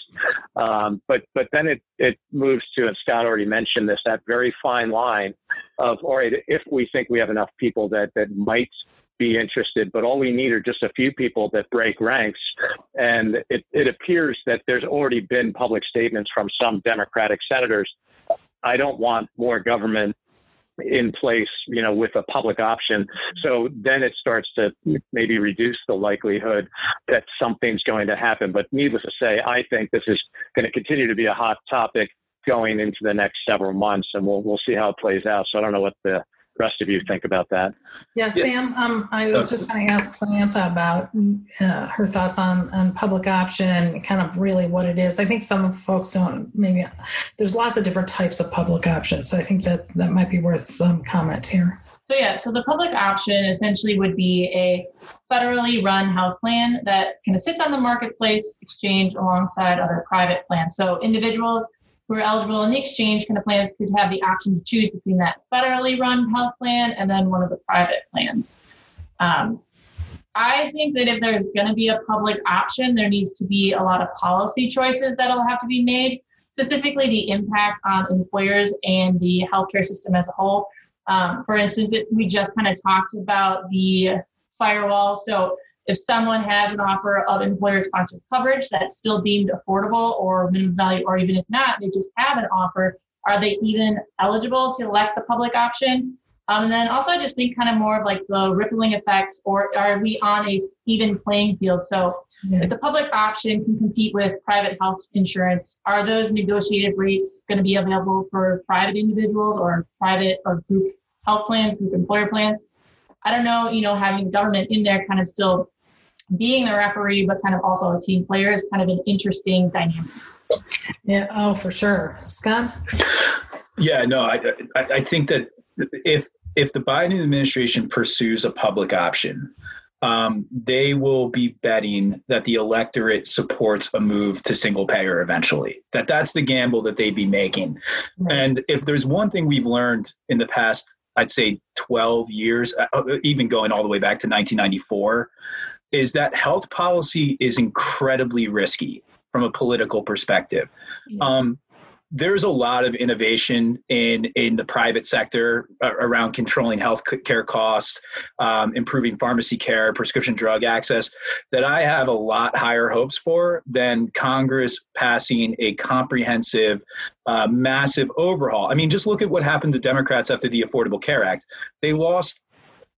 Um, but but then it it moves to, and Scott already mentioned this, that very fine line of all right, if we think we have enough people that that might be interested, but all we need are just a few people that break ranks. And it, it appears that there's already been public statements from some Democratic senators. I don't want more government in place, you know, with a public option. So then it starts to maybe reduce the likelihood that something's going to happen. But needless to say, I think this is going to continue to be a hot topic going into the next several months, and we'll we'll see how it plays out. So I don't know what the rest of you think about that. Yeah, Sam, um, I was just going to ask Samantha about uh, her thoughts on, on public option and kind of really what it is. I think some folks don't, maybe there's lots of different types of public option. So I think that that might be worth some comment here. So yeah, so the public option essentially would be a federally run health plan that kind of sits on the marketplace exchange alongside other private plans. So individuals who are eligible in the exchange kind of plans could have the option to choose between that federally run health plan and then one of the private plans. Um, I think that if there's going to be a public option, there needs to be a lot of policy choices that'll have to be made, specifically the impact on employers and the healthcare system as a whole. Um, for instance, it, we just kind of talked about the firewall. So if someone has an offer of employer sponsored coverage that's still deemed affordable or minimum value, or even if not, they just have an offer, are they even eligible to elect the public option? Um, and then also, just think kind of more of like the rippling effects, or are we on a even playing field? So, yeah. if the public option can compete with private health insurance, are those negotiated rates going to be available for private individuals or private or group health plans, group employer plans? I don't know, you know, having the government in there kind of still being the referee, but kind of also a team player is kind of an interesting dynamic. Yeah. Oh, for sure. Scott? Yeah, no, I, I, I think that if if the Biden administration pursues a public option, um, they will be betting that the electorate supports a move to single payer eventually. That that's the gamble that they'd be making. Right. And if there's one thing we've learned in the past, I'd say 12 years, uh, uh, even going all the way back to 1994, is that health policy is incredibly risky from a political perspective. Yeah. Um, there's a lot of innovation in in the private sector around controlling health care costs, um, improving pharmacy care, prescription drug access that I have a lot higher hopes for than Congress passing a comprehensive, uh, massive overhaul. I mean, just look at what happened to Democrats after the Affordable Care Act. They lost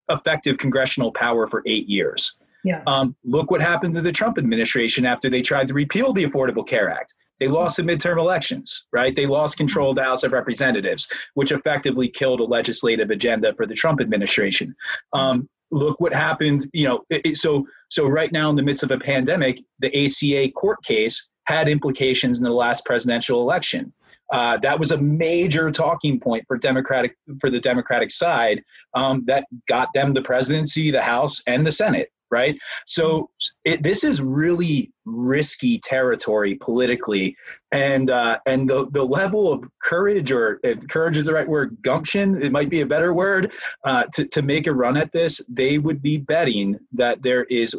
effective congressional power for eight years. Yeah. Um, look what happened to the Trump administration after they tried to repeal the Affordable Care Act. They lost the midterm elections, right? They lost control of the House of Representatives, which effectively killed a legislative agenda for the Trump administration. Um, look what happened, you know. It, so, so right now in the midst of a pandemic, the ACA court case had implications in the last presidential election. Uh, that was a major talking point for Democratic for the Democratic side um, that got them the presidency, the House, and the Senate right? So it, this is really risky territory politically, and uh, and the the level of courage, or if courage is the right word, gumption, it might be a better word, uh, to to make a run at this. They would be betting that there is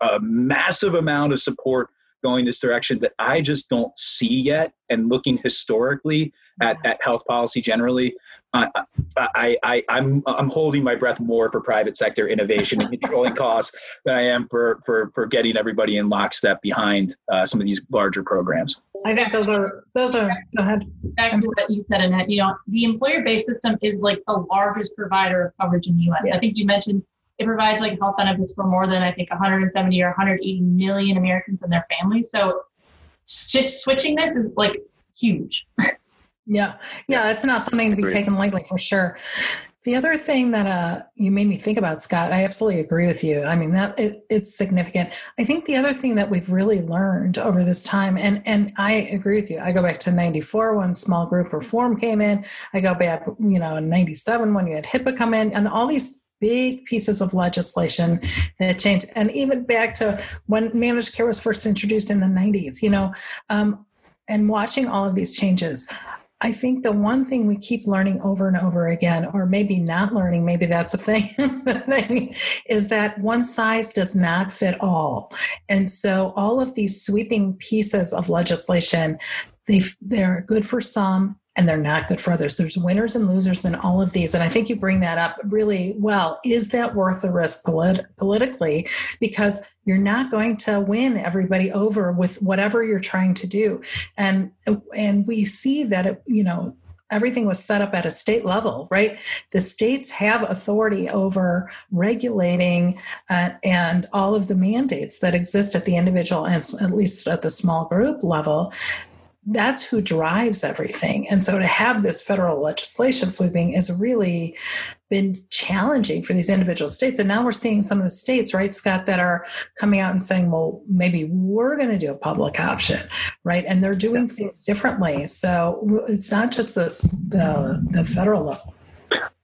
a massive amount of support going this direction that I just don't see yet. And looking historically at, at health policy generally, uh, I, I, I'm, I'm holding my breath more for private sector innovation and controlling <laughs> costs than I am for, for, for getting everybody in lockstep behind uh, some of these larger programs. I think those are those are. Go ahead. Back to what you said, Annette. You know, the employer-based system is like the largest provider of coverage in the U.S. Yeah. I think you mentioned it provides like health benefits for more than I think 170 or 180 million Americans and their families. So just switching this is like huge. <laughs> yeah, yeah, it's not something to be taken lightly for sure. The other thing that uh, you made me think about, Scott, I absolutely agree with you. I mean, that it, it's significant. I think the other thing that we've really learned over this time, and and I agree with you. I go back to '94 when small group reform came in. I go back, you know, in '97 when you had HIPAA come in, and all these big pieces of legislation that changed. And even back to when managed care was first introduced in the 90s, you know, um, and watching all of these changes. I think the one thing we keep learning over and over again, or maybe not learning, maybe that's a <laughs> thing, is that one size does not fit all. And so all of these sweeping pieces of legislation, they they're good for some and they're not good for others. There's winners and losers in all of these. And I think you bring that up really well. Is that worth the risk polit- politically? Because you're not going to win everybody over with whatever you're trying to do. And and we see that it, you know, everything was set up at a state level, right? The states have authority over regulating uh, and all of the mandates that exist at the individual and at least at the small group level that's who drives everything. And so to have this federal legislation sweeping has really been challenging for these individual states. And now we're seeing some of the states, right, Scott, that are coming out and saying, well, maybe we're going to do a public option, right? And they're doing things differently. So it's not just this, the, the federal level.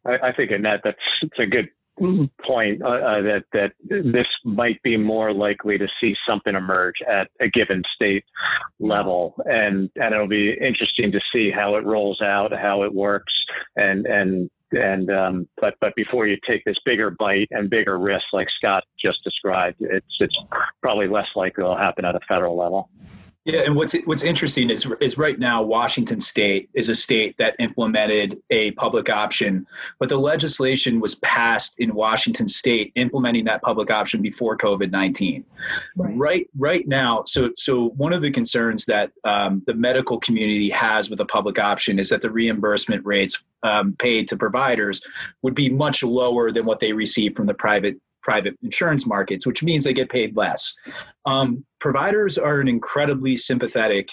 I, I think, Annette, that's it's a good <clears throat> point uh, uh, that that this might be more likely to see something emerge at a given state level, and and it'll be interesting to see how it rolls out, how it works, and and and um, but but before you take this bigger bite and bigger risk like Scott just described, it's it's probably less likely it'll happen at a federal level. Yeah, and what's what's interesting is is right now Washington State is a state that implemented a public option, but the legislation was passed in Washington State implementing that public option before COVID nineteen. Right. right. right now, so so one of the concerns that um, the medical community has with a public option is that the reimbursement rates um, paid to providers would be much lower than what they receive from the private private insurance markets, which means they get paid less. Um, providers are an incredibly sympathetic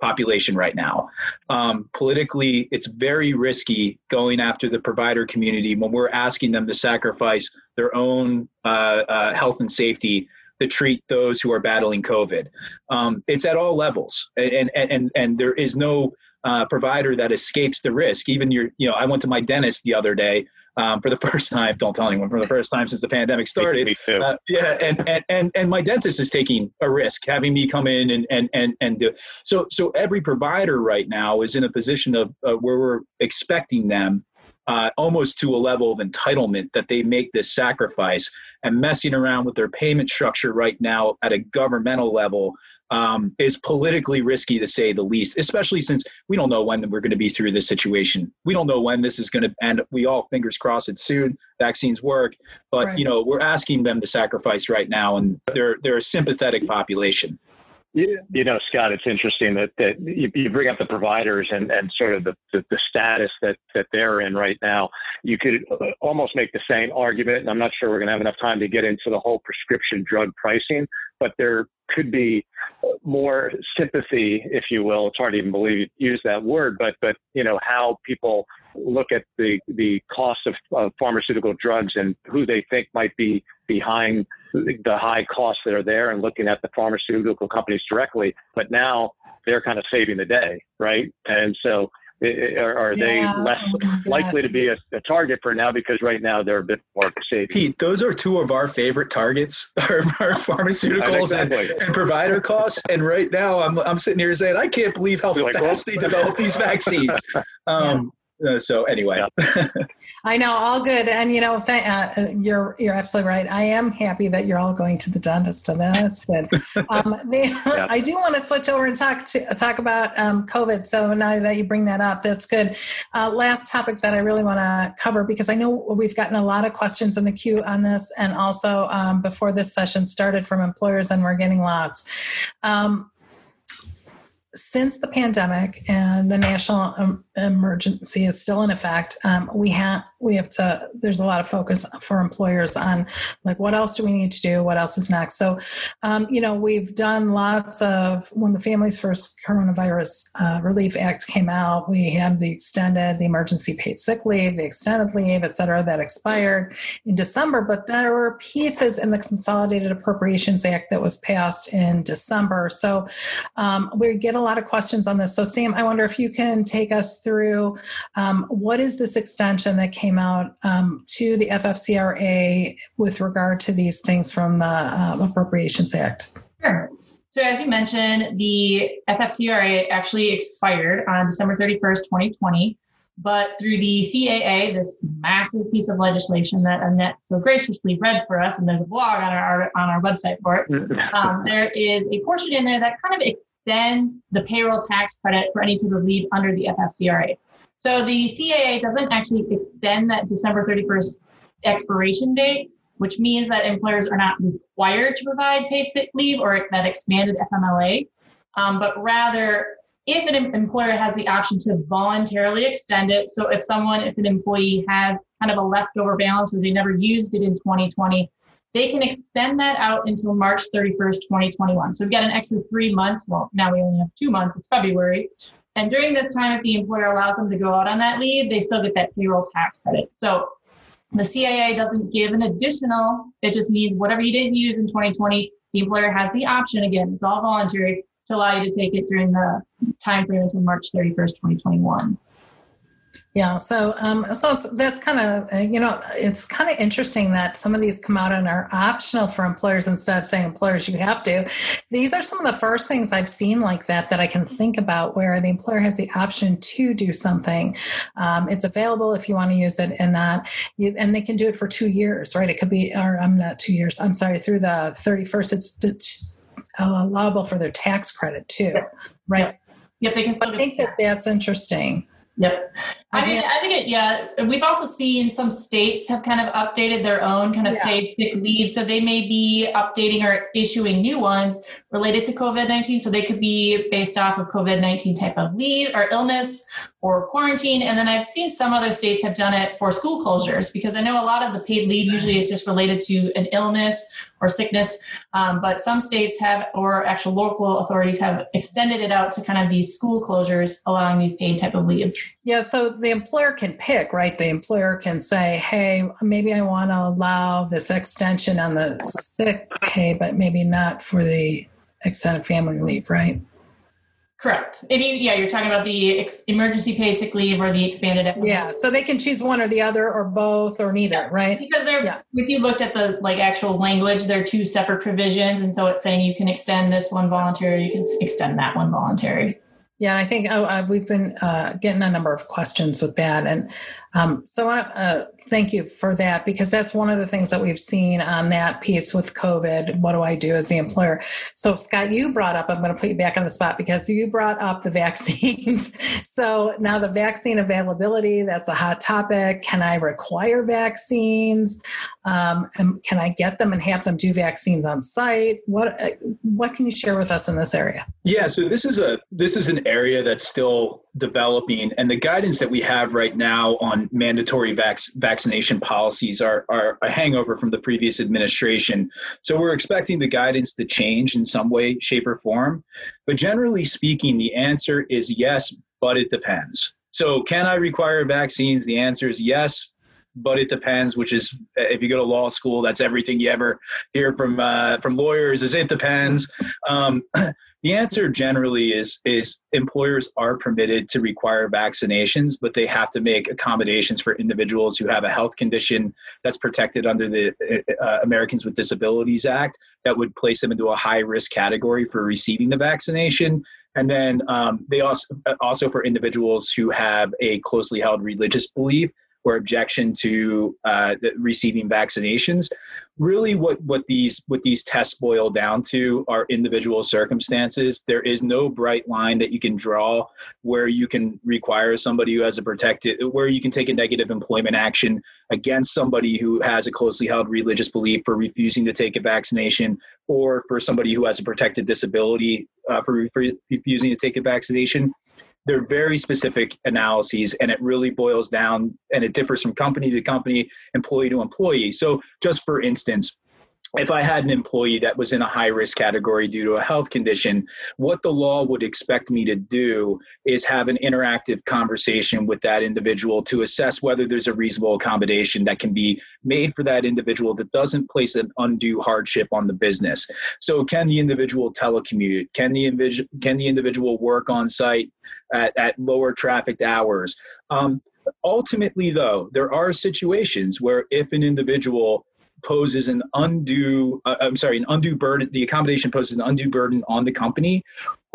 population right now. Um, politically, it's very risky going after the provider community when we're asking them to sacrifice their own uh, uh, health and safety to treat those who are battling COVID. Um, it's at all levels, and and and and there is no uh, provider that escapes the risk. Even your, you know, I went to my dentist the other day um, for the <laughs> first time. Don't tell anyone for the first time since the pandemic started. Me. Uh, yeah, and, and and and my dentist is taking a risk having me come in and and and and do. So so every provider right now is in a position of uh, where we're expecting them uh, almost to a level of entitlement that they make this sacrifice and messing around with their payment structure right now at a governmental level um, is politically risky to say the least, especially since we don't know when we're going to be through this situation. We don't know when this is going to end. We all fingers crossed it soon. Vaccines work, but right. you know we're asking them to sacrifice right now, and they're they're a sympathetic population. You know, Scott, it's interesting that, that you, you bring up the providers and, and sort of the, the, the, status that, that they're in right now. You could uh, almost make the same argument, and I'm not sure we're going to have enough time to get into the whole prescription drug pricing, but there could be more sympathy, if you will. It's hard to even believe you use that word, but but you know how people look at the the cost of, of pharmaceutical drugs and who they think might be behind the high costs that are there, and looking at the pharmaceutical companies directly. But now they're kind of saving the day, right? And so are, are yeah. they less oh likely to be a, a, target for now because right now they're a bit more safe? Pete, those are two of our favorite targets, <laughs> our, our pharmaceuticals and, and, provider costs. And right now, I'm, I'm sitting here saying, I can't believe how You're fast like, well, they develop these <laughs> vaccines. Um, uh, so anyway, yeah. <laughs> I know all good, and you know, th- uh, you're you're absolutely right. I am happy that you're all going to the dentist, so that's good. Um, yeah. <laughs> I do want to switch over and talk to talk about um, COVID. So now that you bring that up, that's good. Uh, last topic that I really want to cover because I know we've gotten a lot of questions in the queue on this, and also um, before this session started from employers, and we're getting lots. Um, since the pandemic and the national um, emergency is still in effect, um, we have we have to. There's a lot of focus for employers on like what else do we need to do, what else is next. So, um, you know, we've done lots of when the Families First Coronavirus uh, Relief Act came out. We had the extended, the emergency paid sick leave, the extended leave, et cetera, that expired in December. But there were pieces in the Consolidated Appropriations Act that was passed in December. So um, we get a lot of questions on this. So, Sam, I wonder if you can take us through um, what is this extension that came out um, to the FFCRA with regard to these things from the uh, Appropriations Act? Sure. So, as you mentioned, the FFCRA actually expired on December 31st, 2020. But through the CAA, this massive piece of legislation that Annette so graciously read for us, and there's a blog on our on our website for it, um, there is a portion in there that kind of extends the payroll tax credit for any type of leave under the FFCRA. So the CAA doesn't actually extend that December 31st expiration date, which means that employers are not required to provide paid sick leave or that expanded FMLA, um, but rather if an employer has the option to voluntarily extend it, so if someone, if an employee has kind of a leftover balance or they never used it in 2020, they can extend that out until March 31st, 2021. So we've got an extra three months. Well, now we only have two months, it's February. And during this time, if the employer allows them to go out on that leave, they still get that payroll tax credit. So the CAA doesn't give an additional, it just means whatever you didn't use in 2020, the employer has the option again, it's all voluntary to allow you to take it during the time frame until March 31st, 2021. Yeah, so um, so that's kind of uh, you know it's kind of interesting that some of these come out and are optional for employers instead of saying employers you have to. These are some of the first things I've seen like that that I can think about where the employer has the option to do something. Um, it's available if you want to use it and not, you, and they can do it for two years, right? It could be or I'm not two years. I'm sorry, through the 31st. It's the allowable for their tax credit too, right? Yep, they can. So I think that that's interesting. Yep. I mean, I think it, yeah. We've also seen some states have kind of updated their own kind of yeah. paid sick leave. So they may be updating or issuing new ones related to COVID 19. So they could be based off of COVID 19 type of leave or illness or quarantine. And then I've seen some other states have done it for school closures because I know a lot of the paid leave usually is just related to an illness or sickness. Um, but some states have, or actual local authorities have extended it out to kind of these school closures, allowing these paid type of leaves. Yeah. So the employer can pick, right? The employer can say, hey, maybe I want to allow this extension on the sick pay, but maybe not for the extended family leave, right? Correct. If you, yeah, you're talking about the ex- emergency paid sick leave or the expanded. FMLA. Yeah, so they can choose one or the other, or both, or neither, yeah. right? Because they're, yeah. if you looked at the like actual language, they're two separate provisions, and so it's saying you can extend this one voluntary, you can extend that one voluntary. Yeah, and I think oh, uh, we've been uh, getting a number of questions with that, and um, so I uh, thank you for that because that's one of the things that we've seen on that piece with COVID. What do I do as the employer? So Scott, you brought up. I'm going to put you back on the spot because you brought up the <laughs> vaccines. so now the vaccine availability that's a hot topic. Can I require vaccines? Um, and can I get them and have them do vaccines on site? What uh, what can you share with us in this area? Yeah, so this is a this is an area that's still developing, and the guidance that we have right now on mandatory vac- vaccination policies are, are a hangover from the previous administration. So we're expecting the guidance to change in some way, shape, or form. But generally speaking, the answer is yes, but it depends. So, can I require vaccines? The answer is yes, but it depends. Which is, if you go to law school, that's everything you ever hear from uh, from lawyers. Is it depends. Um, <clears throat> the answer generally is is employers are permitted to require vaccinations, but they have to make accommodations for individuals who have a health condition that's protected under the uh, Americans with Disabilities Act that would place them into a high risk category for receiving the vaccination. And then um, they also also for individuals who have a closely held religious belief or objection to uh, receiving vaccinations. Really, what what these what these tests boil down to are individual circumstances. There is no bright line that you can draw where you can require somebody who has a protected, where you can take a negative employment action against somebody who has a closely held religious belief for refusing to take a vaccination, or for somebody who has a protected disability uh, for, for refusing to take a vaccination they're very specific analyses and it really boils down and it differs from company to company employee to employee. So just for instance if I had an employee that was in a high risk category due to a health condition, what the law would expect me to do is have an interactive conversation with that individual to assess whether there's a reasonable accommodation that can be made for that individual that doesn't place an undue hardship on the business. So, can the individual telecommute? Can the, individual can the individual work on site at, at lower trafficked hours? Um, ultimately, though, there are situations where if an individual poses an undue uh, i'm sorry an undue burden the accommodation poses an undue burden on the company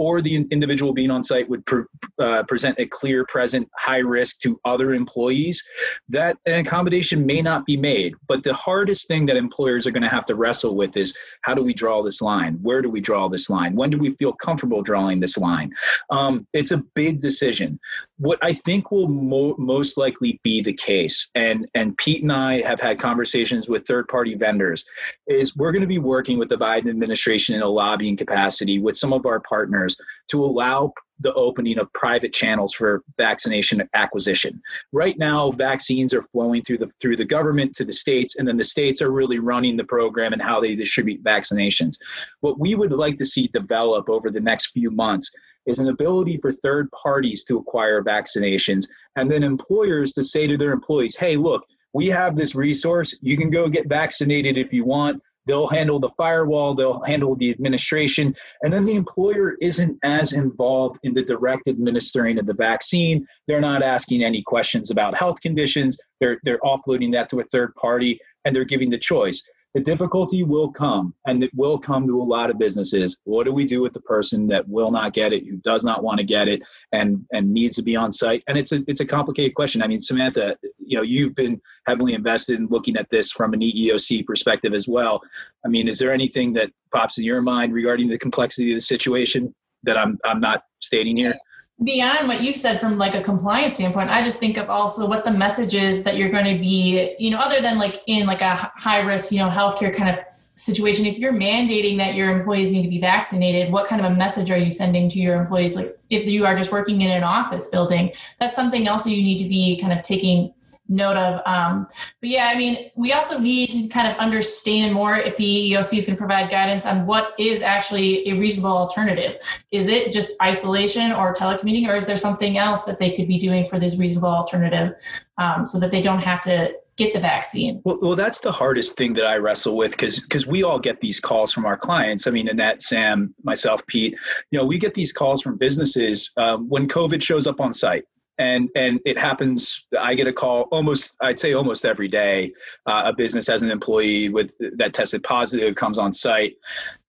or the individual being on site would pre- uh, present a clear present high risk to other employees, that an accommodation may not be made. But the hardest thing that employers are going to have to wrestle with is how do we draw this line? Where do we draw this line? When do we feel comfortable drawing this line? Um, it's a big decision. What I think will mo- most likely be the case, and, and Pete and I have had conversations with third party vendors, is we're going to be working with the Biden administration in a lobbying capacity with some of our partners to allow the opening of private channels for vaccination acquisition. Right now, vaccines are flowing through the through the government to the states, and then the states are really running the program and how they distribute vaccinations. What we would like to see develop over the next few months is an ability for third parties to acquire vaccinations, and then employers to say to their employees, "Hey, look." We have this resource. You can go get vaccinated if you want They'll handle the firewall, they'll handle the administration, and then the employer isn't as involved in the direct administering of the vaccine. They're not asking any questions about health conditions. They're, they're offloading that to a third party and they're giving the choice. The difficulty will come, and it will come to a lot of businesses. What do we do with the person that will not get it, who does not want to get it, and and needs to be on site? And it's a it's a complicated question. I mean, Samantha, you know, you've been heavily invested in looking at this from an EEOC perspective as well. I mean, is there anything that pops in your mind regarding the complexity of the situation that I'm I'm not stating here? Beyond what you've said from like a compliance standpoint i just think of also what the message is that you're going to be you know other than like in like a high risk you know healthcare kind of situation if you're mandating that your employees need to be vaccinated what kind of a message are you sending to your employees? Like if you are just working in an office building that's something else you need to be kind of taking note of. Um, but yeah, I mean, we also need to kind of understand more if the EEOC is going to provide guidance on what is actually a reasonable alternative. Is it just isolation or telecommuting, or is there something else that they could be doing for this reasonable alternative um, so that they don't have to get the vaccine? Well, well that's the hardest thing that I wrestle with because because we all get these calls from our clients. I mean, Annette, Sam, myself, Pete. You know, we get these calls from businesses um, when COVID shows up on site and and it happens i get a call almost i'd say almost every day uh, a business has an employee with that tested positive comes on site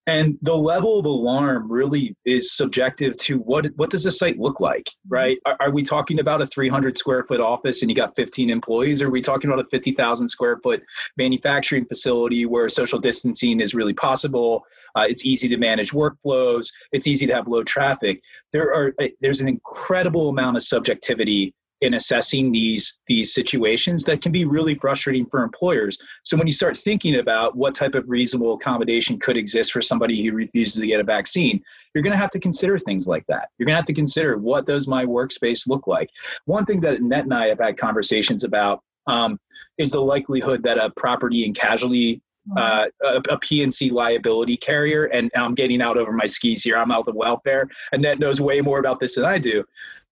and the level of alarm really is subjective to what what does the site look like mm-hmm. right? Are, are, we talking about a 300 square foot office and you got 15 employees? Or are we talking about a 50000 square foot manufacturing facility where social distancing is really possible? Uh, it's easy to manage workflows. It's easy to have low traffic. There are there's an incredible amount of subjectivity in assessing these these situations that can be really frustrating for employers so when you start thinking about what type of reasonable accommodation could exist for somebody who refuses to get a vaccine you're going to have to consider things like that you're going to have to consider what does my workspace look like one thing that Annette and i have had conversations about um, is the likelihood that a property and casualty mm-hmm. uh, a, a P&C liability carrier, and I'm getting out over my skis here. I'm out of welfare. And Annette knows way more about this than I do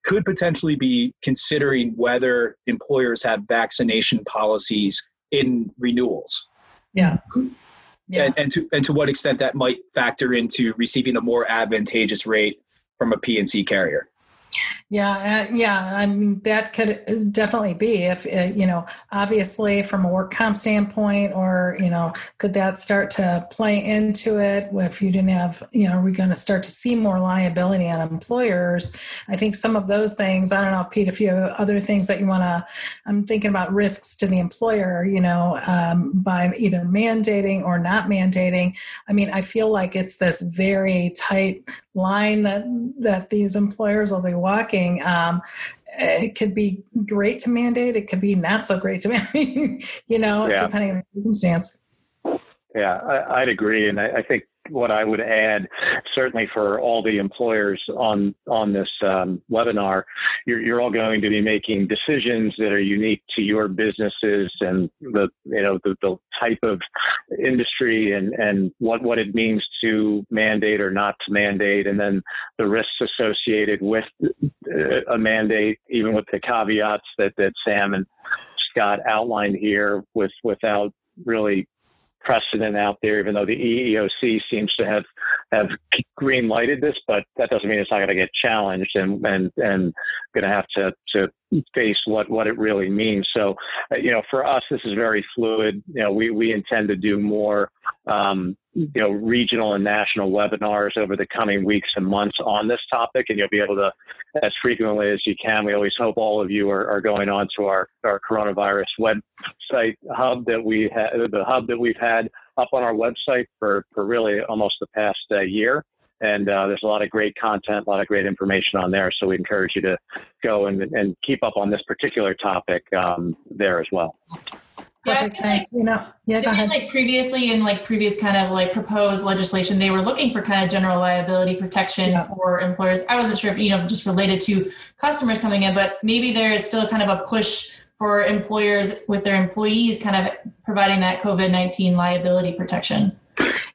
could potentially be considering whether employers have vaccination policies in renewals. Yeah. yeah. And, and to and to what extent that might factor into receiving a more advantageous rate from a P&C carrier. Yeah, uh, yeah. I mean, that could definitely be if uh, you know, obviously from a work comp standpoint, or you know, could that start to play into it? If you didn't have, you know, are we going to start to see more liability on employers? I think some of those things. I don't know, Pete, if you have other things that you want to. I'm thinking about risks to the employer. You know, um, by either mandating or not mandating. I mean, I feel like it's this very tight line that that these employers will be walking. Um, it could be great to mandate. It could be not so great to <laughs> mandate. you know, yeah. depending on the circumstance. Yeah, I, would agree, and I, I, think what I would add, certainly for all the employers on on this um, webinar, you're, you're all going to be making decisions that are unique to your businesses and the you know the, the type of industry and and what what it means to mandate or not to mandate, and then the risks associated with uh, a mandate, even with the caveats that that Sam and Scott outlined here, with without really precedent out there, even though the EEOC seems to have have green lighted this, but that doesn't mean it's not going to get challenged and and and going to have to to face what what it really means. So, uh, you know, for us, this is very fluid. You know, we we intend to do more, um, you know, regional and national webinars over the coming weeks and months on this topic, and you'll be able to, as frequently as you can. We always hope all of you are, are going on to our our coronavirus website hub that we had, the hub that we've had up on our website for for really almost the past uh, year and uh, there's a lot of great content, a lot of great information on there. So we encourage you to go and, and keep up on this particular topic um, there as well. Yeah, like, you know, yeah, go ahead. Like previously in like previous kind of like proposed legislation, they were looking for kind of general liability protection yeah. for employers. I wasn't sure if, you know, just related to customers coming in, but maybe there is still kind of a push for employers with their employees kind of providing that COVID 19 liability protection.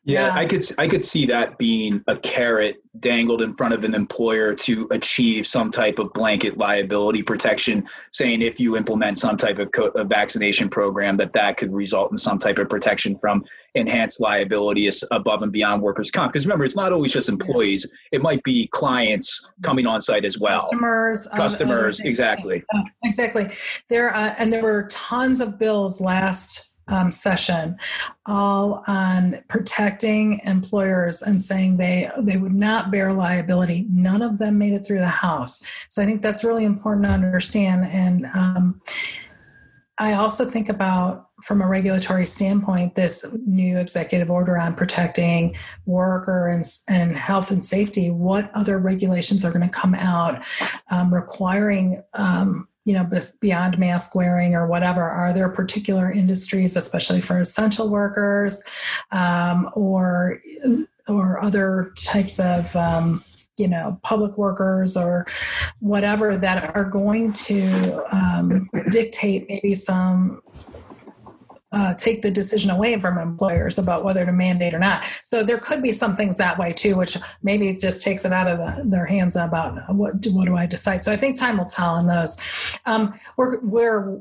Yeah, yeah, I could I could see that being a carrot dangled in front of an employer to achieve some type of blanket liability protection, saying if you implement some type of, co- of vaccination program, that that could result in some type of protection from enhanced liability above and beyond workers' comp. Because remember, it's not always just employees; it might be clients coming on site as well. Customers, um, customers, exactly, exactly. There uh, and there were tons of bills last um, session, all on protecting employers and saying they they would not bear liability. None of them made it through the House, so I think that's really important to understand. And um, I also think about from a regulatory standpoint, this new executive order on protecting worker and, and health and safety, what other regulations are going to come out um, requiring um, you know beyond mask wearing or whatever are there particular industries especially for essential workers um, or or other types of um, you know public workers or whatever that are going to um, dictate maybe some uh, take the decision away from employers about whether to mandate or not. So there could be some things that way too, which maybe just takes it out of the, their hands about what do, what do I decide. So I think time will tell on those. Um, we're, we're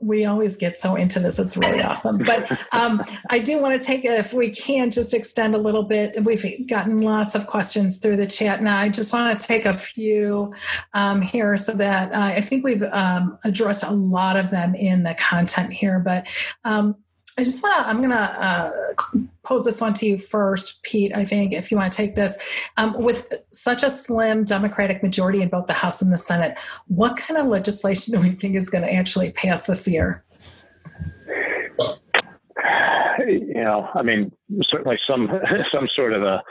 we always get so into this; it's really <laughs> awesome. But um, I do want to take if we can just extend a little bit. We've gotten lots of questions through the chat, now I just want to take a few um, here so that uh, I think we've um, addressed a lot of them in the content here, but. Um, um, I just want to, I'm going to uh, pose this one to you first, Pete, I think, if you want to take this. Um, with such a slim Democratic majority in both the House and the Senate, what kind of legislation do we think is going to actually pass this year? You know, I mean, certainly some <laughs> some sort of a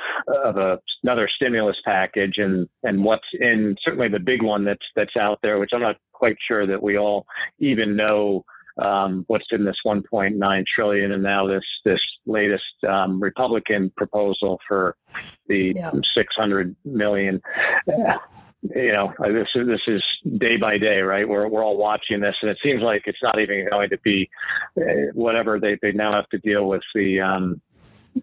of a another stimulus package, and and what's in certainly the big one that's that's out there, which I'm not quite sure that we all even know um, what's in this 1.9 trillion, and now this this latest um, Republican proposal for the yeah. 600 million. you know, this is this is day by day, right? We're we're all watching this, and it seems like it's not even going to be uh, whatever they they now have to deal with the um,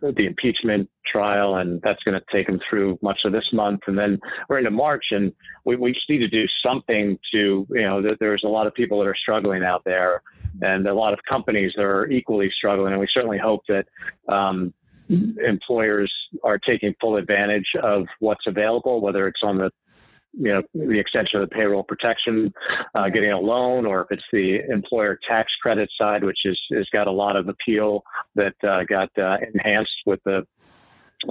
the impeachment trial, and that's going to take them through much of this month. And then we're into March, and we, we just need to do something to, you know, there's a lot of people that are struggling out there, and a lot of companies that are equally struggling. And we certainly hope that um, employers are taking full advantage of what's available, whether it's on the you know the extension of the payroll protection, uh, getting a loan, or if it's the employer tax credit side, which is has got a lot of appeal that uh, got uh, enhanced with the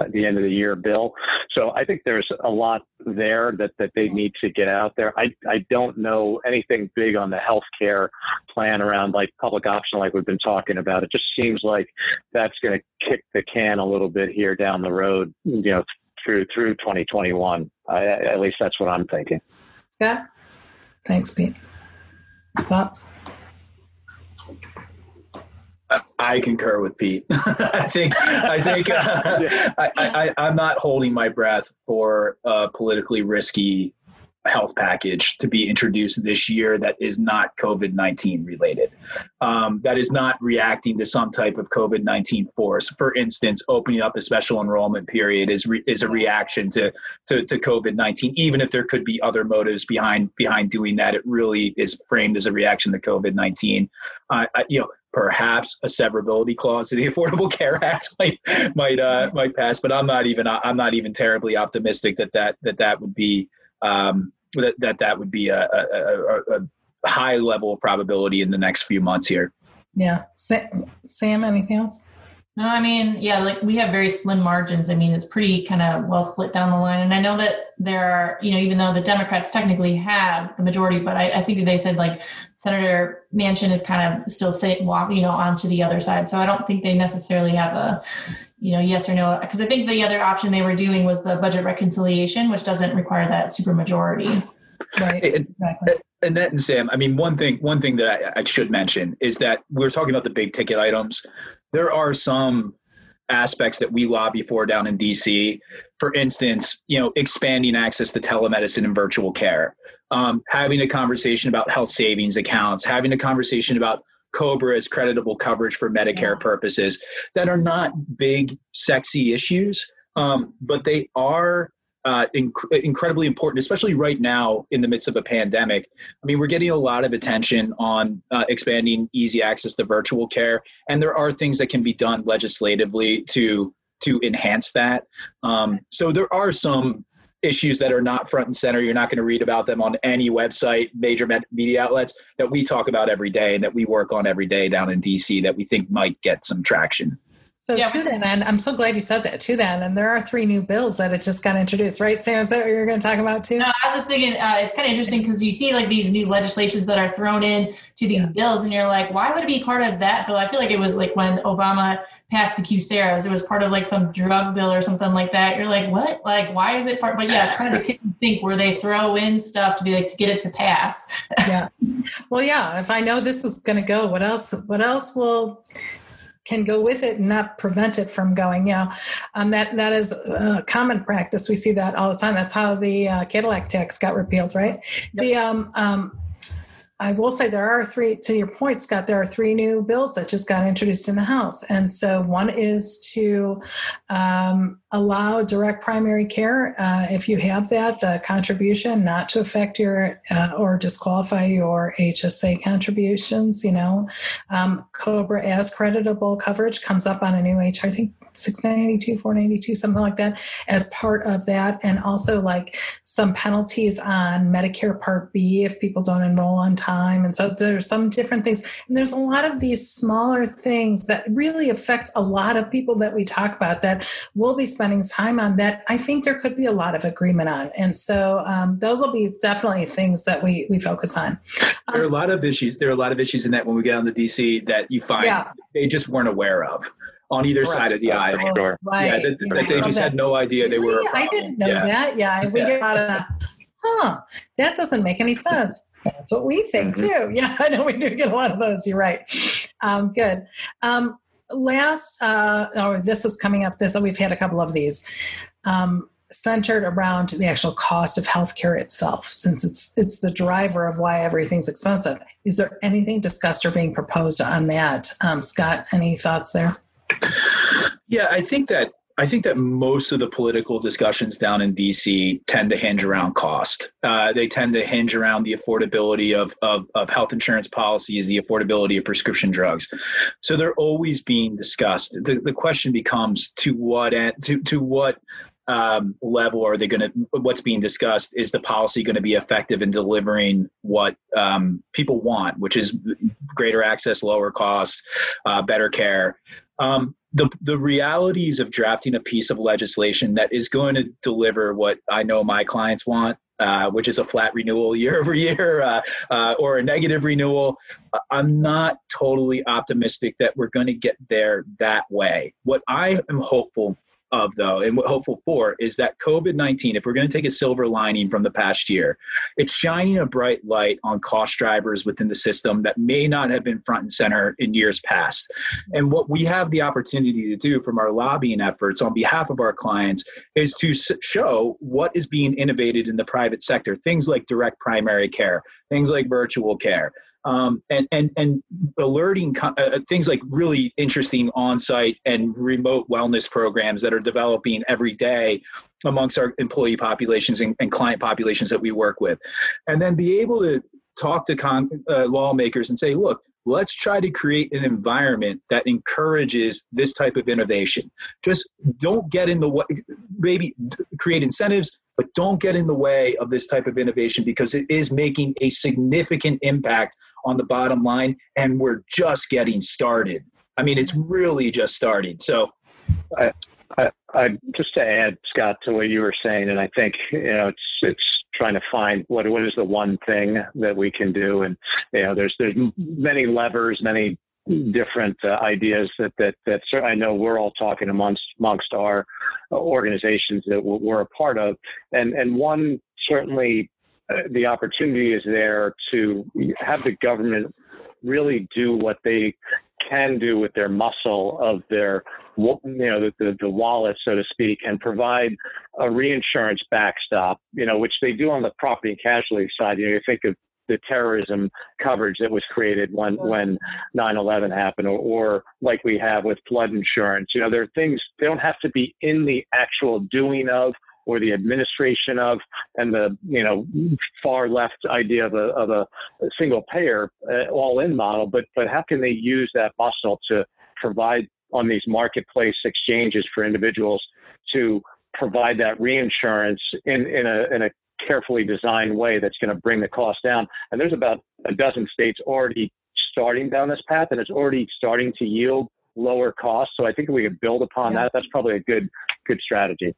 at the end of the year bill. So I think there's a lot there that, that they need to get out there. I, I don't know anything big on the healthcare plan around like public option like we've been talking about. It just seems like that's going to kick the can a little bit here down the road, you know, through through 2021. I, at least that's what I'm thinking. Yeah. Thanks, Pete. Thoughts? I concur with Pete. <laughs> I think I think uh, <laughs> I, I, I'm not holding my breath for a politically risky health package to be introduced this year that is not COVID 19 related, um, that is not reacting to some type of COVID 19 force. For instance, opening up a special enrollment period is, re- is a reaction to, to, to COVID 19, even if there could be other motives behind, behind doing that. It really is framed as a reaction to COVID 19. Uh, you know, perhaps a severability clause to the <laughs> Affordable Care Act might might uh, might pass, but I'm not even I'm not even terribly optimistic that that that that would be um, that that, that would be a, a, a, a high level of probability in the next few months here. Yeah, Sam, anything else? No, I mean, yeah, like we have very slim margins. I mean, it's pretty kind of well split down the line. And I know that there are, you know, even though the Democrats technically have the majority, but I, I think they said like Senator Manchin is kind of still saying, walk, you know, onto the other side. So I don't think they necessarily have a, you know, yes or no. Because I think the other option they were doing was the budget reconciliation, which doesn't require that supermajority. Right. And, exactly. Annette and Sam, I mean, one thing, one thing that I, I should mention is that we're talking about the big ticket items there are some aspects that we lobby for down in DC. For instance, you know, expanding access to telemedicine and virtual care, um, having a conversation about health savings accounts, having a conversation about Cobra as creditable coverage for Medicare purposes that are not big, sexy issues, um, but they are uh, inc- incredibly important, especially right now in the midst of a pandemic. I mean, we're getting a lot of attention on uh, expanding easy access to virtual care, and there are things that can be done legislatively to to enhance that. Um, so there are some issues that are not front and center. You're not going to read about them on any website, major media outlets that we talk about every day and that we work on every day down in DC that we think might get some traction. So yeah. to that end, I'm so glad you said that. To that and there are three new bills that it just got introduced, right? Sam, is that what you're going to talk about too? No, I was just thinking uh, it's kind of interesting because you see like these new legislations that are thrown in to these yeah. bills, and you're like, why would it be part of that bill? I feel like it was like when Obama passed the QSEHRAs, it was part of like some drug bill or something like that. You're like, what? Like, why is it part? But yeah, it's kind of the kid think where they throw in stuff to be like to get it to pass. yeah. Well, yeah. If I know this is going to go, what else? What else will? Can go with it and not prevent it from going. Yeah, um, that that is a common practice. We see that all the time. That's how the uh, Cadillac tax got repealed, right? Yep. The um, um, I will say there are three, to your point, Scott, there are three new bills that just got introduced in the House. And so one is to um, allow direct primary care, uh, if you have that, the contribution not to affect your uh, or disqualify your HSA contributions. You know, um, COBRA as creditable coverage comes up on a new H, I think 692 492 something like that as part of that. And also like some penalties on medicare part b if people don't enroll on time. And so there's some different things. And there's a lot of these smaller things that really affect a lot of people that we talk about that we'll be spending time on that i think there could be a lot of agreement on. And so um, those will be definitely things that we we focus on. Um, there are a lot of issues there are a lot of issues in that when we get on the dc that you find yeah. they just weren't aware of on either Correct. side of the aisle. Sure. Right. Yeah, that, that they just had no idea they were. I didn't know yeah. that. Yeah, we get out of that. Huh? That doesn't make any sense. That's what we think mm-hmm. too. Yeah, <laughs> I know we do get a lot of those. You're right. Um, good. Um, last, uh, or oh, this is coming up. This we've had a couple of these. Um, centered around the actual cost of healthcare itself since it's it's the driver of why everything's expensive is there anything discussed or being proposed on that um, scott any thoughts there yeah, I think that I think that most of the political discussions down in DC tend to hinge around cost. Uh, they tend to hinge around the affordability of, of, of, health insurance policies, the affordability of prescription drugs. So they're always being discussed. The, the question becomes to what to, to what um, level are they going to what's being discussed is the policy going to be effective in delivering what um, people want which is greater access lower costs uh, better care um, the, the realities of drafting a piece of legislation that is going to deliver what I know my clients want, uh, which is a flat renewal year over year <laughs> uh, uh, or a negative renewal. I'm not totally optimistic that we're going to get there that way. What I am hopeful of though and what hopeful for is that covid-19 if we're going to take a silver lining from the past year it's shining a bright light on cost drivers within the system that may not have been front and center in years past. And what we have the opportunity to do from our lobbying efforts on behalf of our clients is to show what is being innovated in the private sector things like direct primary care things like virtual care um, and and and alerting uh, uh, things like really interesting on-site and remote wellness programs that are developing every day amongst our employee populations and, and client populations that we work with, and then be able to talk to con- uh, lawmakers and say, look, let's try to create an environment that encourages this type of innovation. Just don't get in the way, maybe create incentives, but don't get in the way of this type of innovation because it is making a significant impact on the bottom line and we're just getting started. I mean, it's really just starting. So, I, I, I, just to add, Scott, to what you were saying, and I think you know it's it's trying to find what what is the one thing that we can do, and you know there's there's many levers, many different uh, ideas that that that I know we're all talking amongst amongst our organizations that we're a part of, and and one certainly uh, the opportunity is there to have the government really do what they can do with their muscle of their you know the, the, the wallet so to speak and provide a reinsurance backstop you know which they do on the property and casualty side. You know you think of the terrorism coverage that was created when when 9/11 happened, or, or like we have with flood insurance. You know, there are things they don't have to be in the actual doing of or the administration of, and the you know far left idea of a of a, single payer uh, all in model. But but how can they use that muscle to provide on these marketplace exchanges for individuals to provide that reinsurance in, in a in a carefully designed way that's going to bring the cost down. And there's about a dozen states already starting down this path, and it's already starting to yield lower costs. So I think we could build upon yeah. that. That's probably a good good strategy.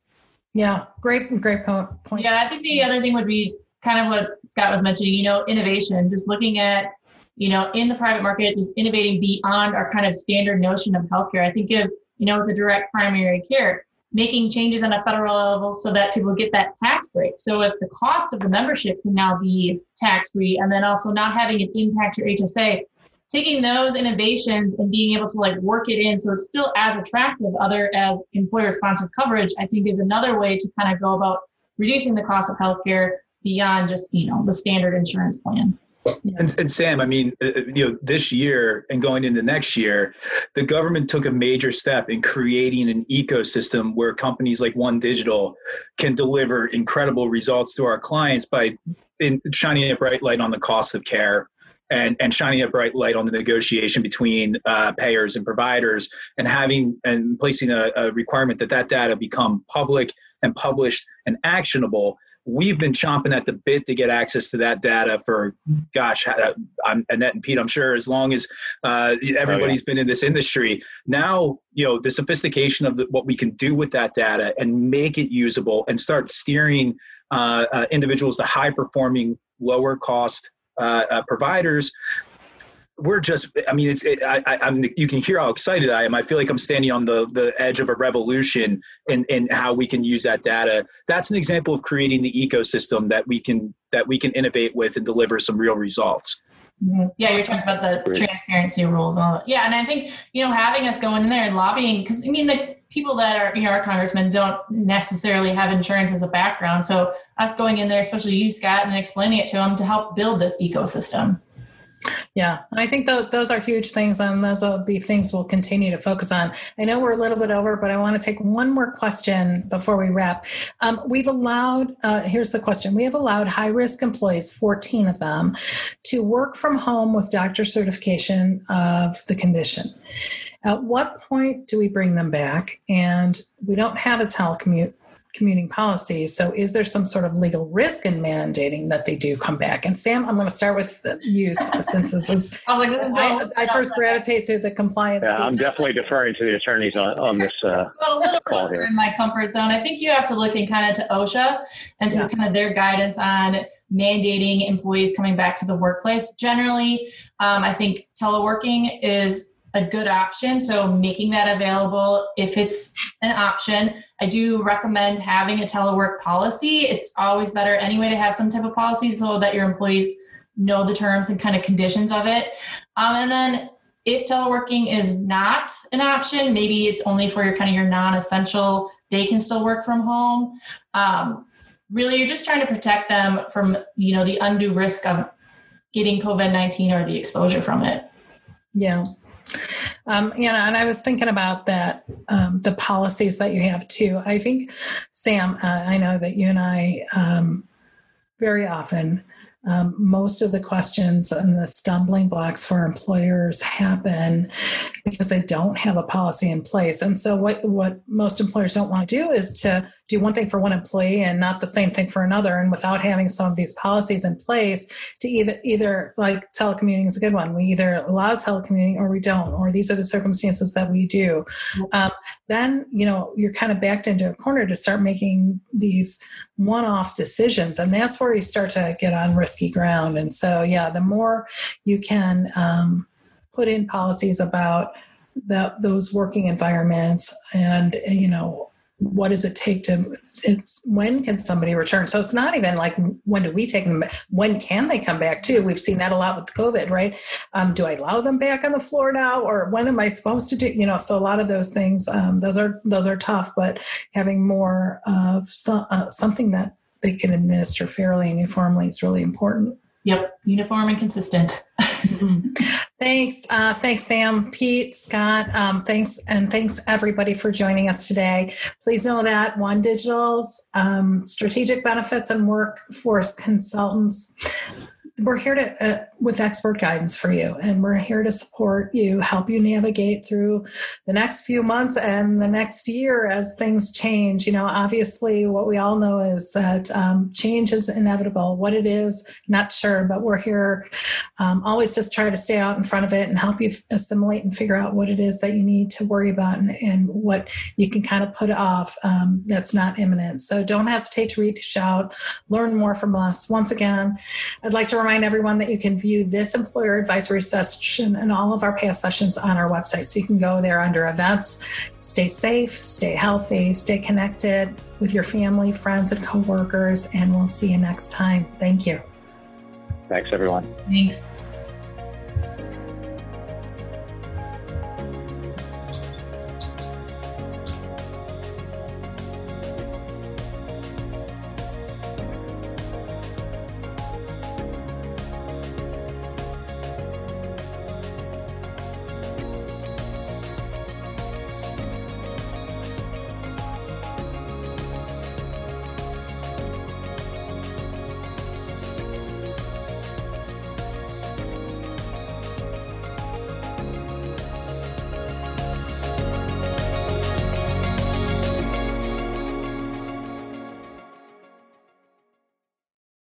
Yeah, great, great point. Yeah, I think the other thing would be kind of what Scott was mentioning. You know, innovation. Just looking at you know in the private market, just innovating beyond our kind of standard notion of healthcare. I think of you know as a direct primary care making changes on a federal level so that people get that tax break. So if the cost of the membership can now be tax free and then also not having it impact your HSA, taking those innovations and being able to like work it in so it's still as attractive other as employer sponsored coverage, I think is another way to kind of go about reducing the cost of healthcare beyond just, you know, the standard insurance plan. And, and, Sam, I mean, uh, uh, you know, this year and going into next year, the government took a major step in creating an ecosystem where companies like OneDigital can deliver incredible results to our clients by in, shining a bright light on the cost of care and, and shining a bright light on the negotiation between uh, payers and providers and having and placing a, a requirement that that data become public and published and actionable we've been chomping at the bit to get access to that data for gosh i'm annette and pete i'm sure as long as uh, everybody's oh, yeah. been in this industry now you know the sophistication of the, what we can do with that data and make it usable and start steering uh, uh, individuals to high performing lower cost uh, uh, providers we're just i mean it's it, I, i'm you can hear how excited i am. I feel like i'm standing on the the edge of a revolution in in how we can use that data. That's an example of creating the ecosystem that we can that we can innovate with and deliver some real results. Mm-hmm. yeah you're talking about the transparency rules and all that. Yeah and i think you know having us going in there and lobbying because i mean the people that are you know our congressmen don't necessarily have insurance as a background. So us going in there especially you scott and explaining it to them to help build this ecosystem yeah, and I think th- those are huge things, and those will be things we'll continue to focus on. I know we're a little bit over, but I want to take one more question before we wrap. Um, we've allowed, uh, here's the question we have allowed high risk employees, 14 of them, to work from home with doctor certification of the condition. At what point do we bring them back? And we don't have a telecommute commuting policy. So, is there some sort of legal risk in mandating that they do come back? And Sam, I'm going to start with you since this is. <laughs> oh, like, I, I, first gravitate to the compliance. Yeah, I'm definitely deferring to the attorneys on, on this. Uh, well, a little closer in my comfort zone. I think you have to look in kind of to OSHA and to yeah. kind of their guidance on mandating employees coming back to the workplace. Generally, um, I think teleworking is a good option. So making that available if it's an option. I do recommend having a telework policy. It's always better anyway to have some type of policy so that your employees know the terms and kind of conditions of it. Um, and then if teleworking is not an option, maybe it's only for your kind of your non-essential, they can still work from home. Um, really, you're just trying to protect them from, you know, the undue risk of getting COVID-19 or the exposure from it. Yeah. Um, you know, and I was thinking about that, um, the policies that you have too. I think, Sam, uh, I know that you and I um, very often um, most of the questions and the stumbling blocks for employers happen because they don't have a policy in place. And so, what, what most employers don't want to do is to do one thing for one employee and not the same thing for another. And without having some of these policies in place, to either, either like telecommuting is a good one, we either allow telecommuting or we don't, or these are the circumstances that we do. Um, then, you know, you're kind of backed into a corner to start making these one off decisions. And that's where you start to get on risky ground. And so, yeah, the more you can um, put in policies about that those working environments and, you know, what does it take to it's when can somebody return? So it's not even like when do we take them when can they come back too? We've seen that a lot with covid right? Um, do i allow them back on the floor now or when am i supposed to do you know so a lot of those things um, those are those are tough but having more of some, uh, something that they can administer fairly and uniformly is really important. Yep, uniform and consistent. Thanks, uh, thanks, Sam, Pete, Scott. Um, thanks, and thanks everybody for joining us today. Please know that OneDigital's um, strategic benefits and workforce consultants we're here to uh, with expert guidance for you and we're here to support you help you navigate through the next few months and the next year as things change. You know obviously what we all know is that um, change is inevitable. What it is not sure but we're here um, always just try to stay out in front of it and help you assimilate and figure out what it is that you need to worry about and, and what you can kind of put off um, that's not imminent. So don't hesitate to reach out learn more from us. Once again i'd like to remind everyone that you can view this employer advisory session and all of our past sessions on our website. So you can go there under events. Stay safe, stay healthy, stay connected with your family, friends, and coworkers. And we'll see you next time. Thank you. Thanks, everyone. Thanks.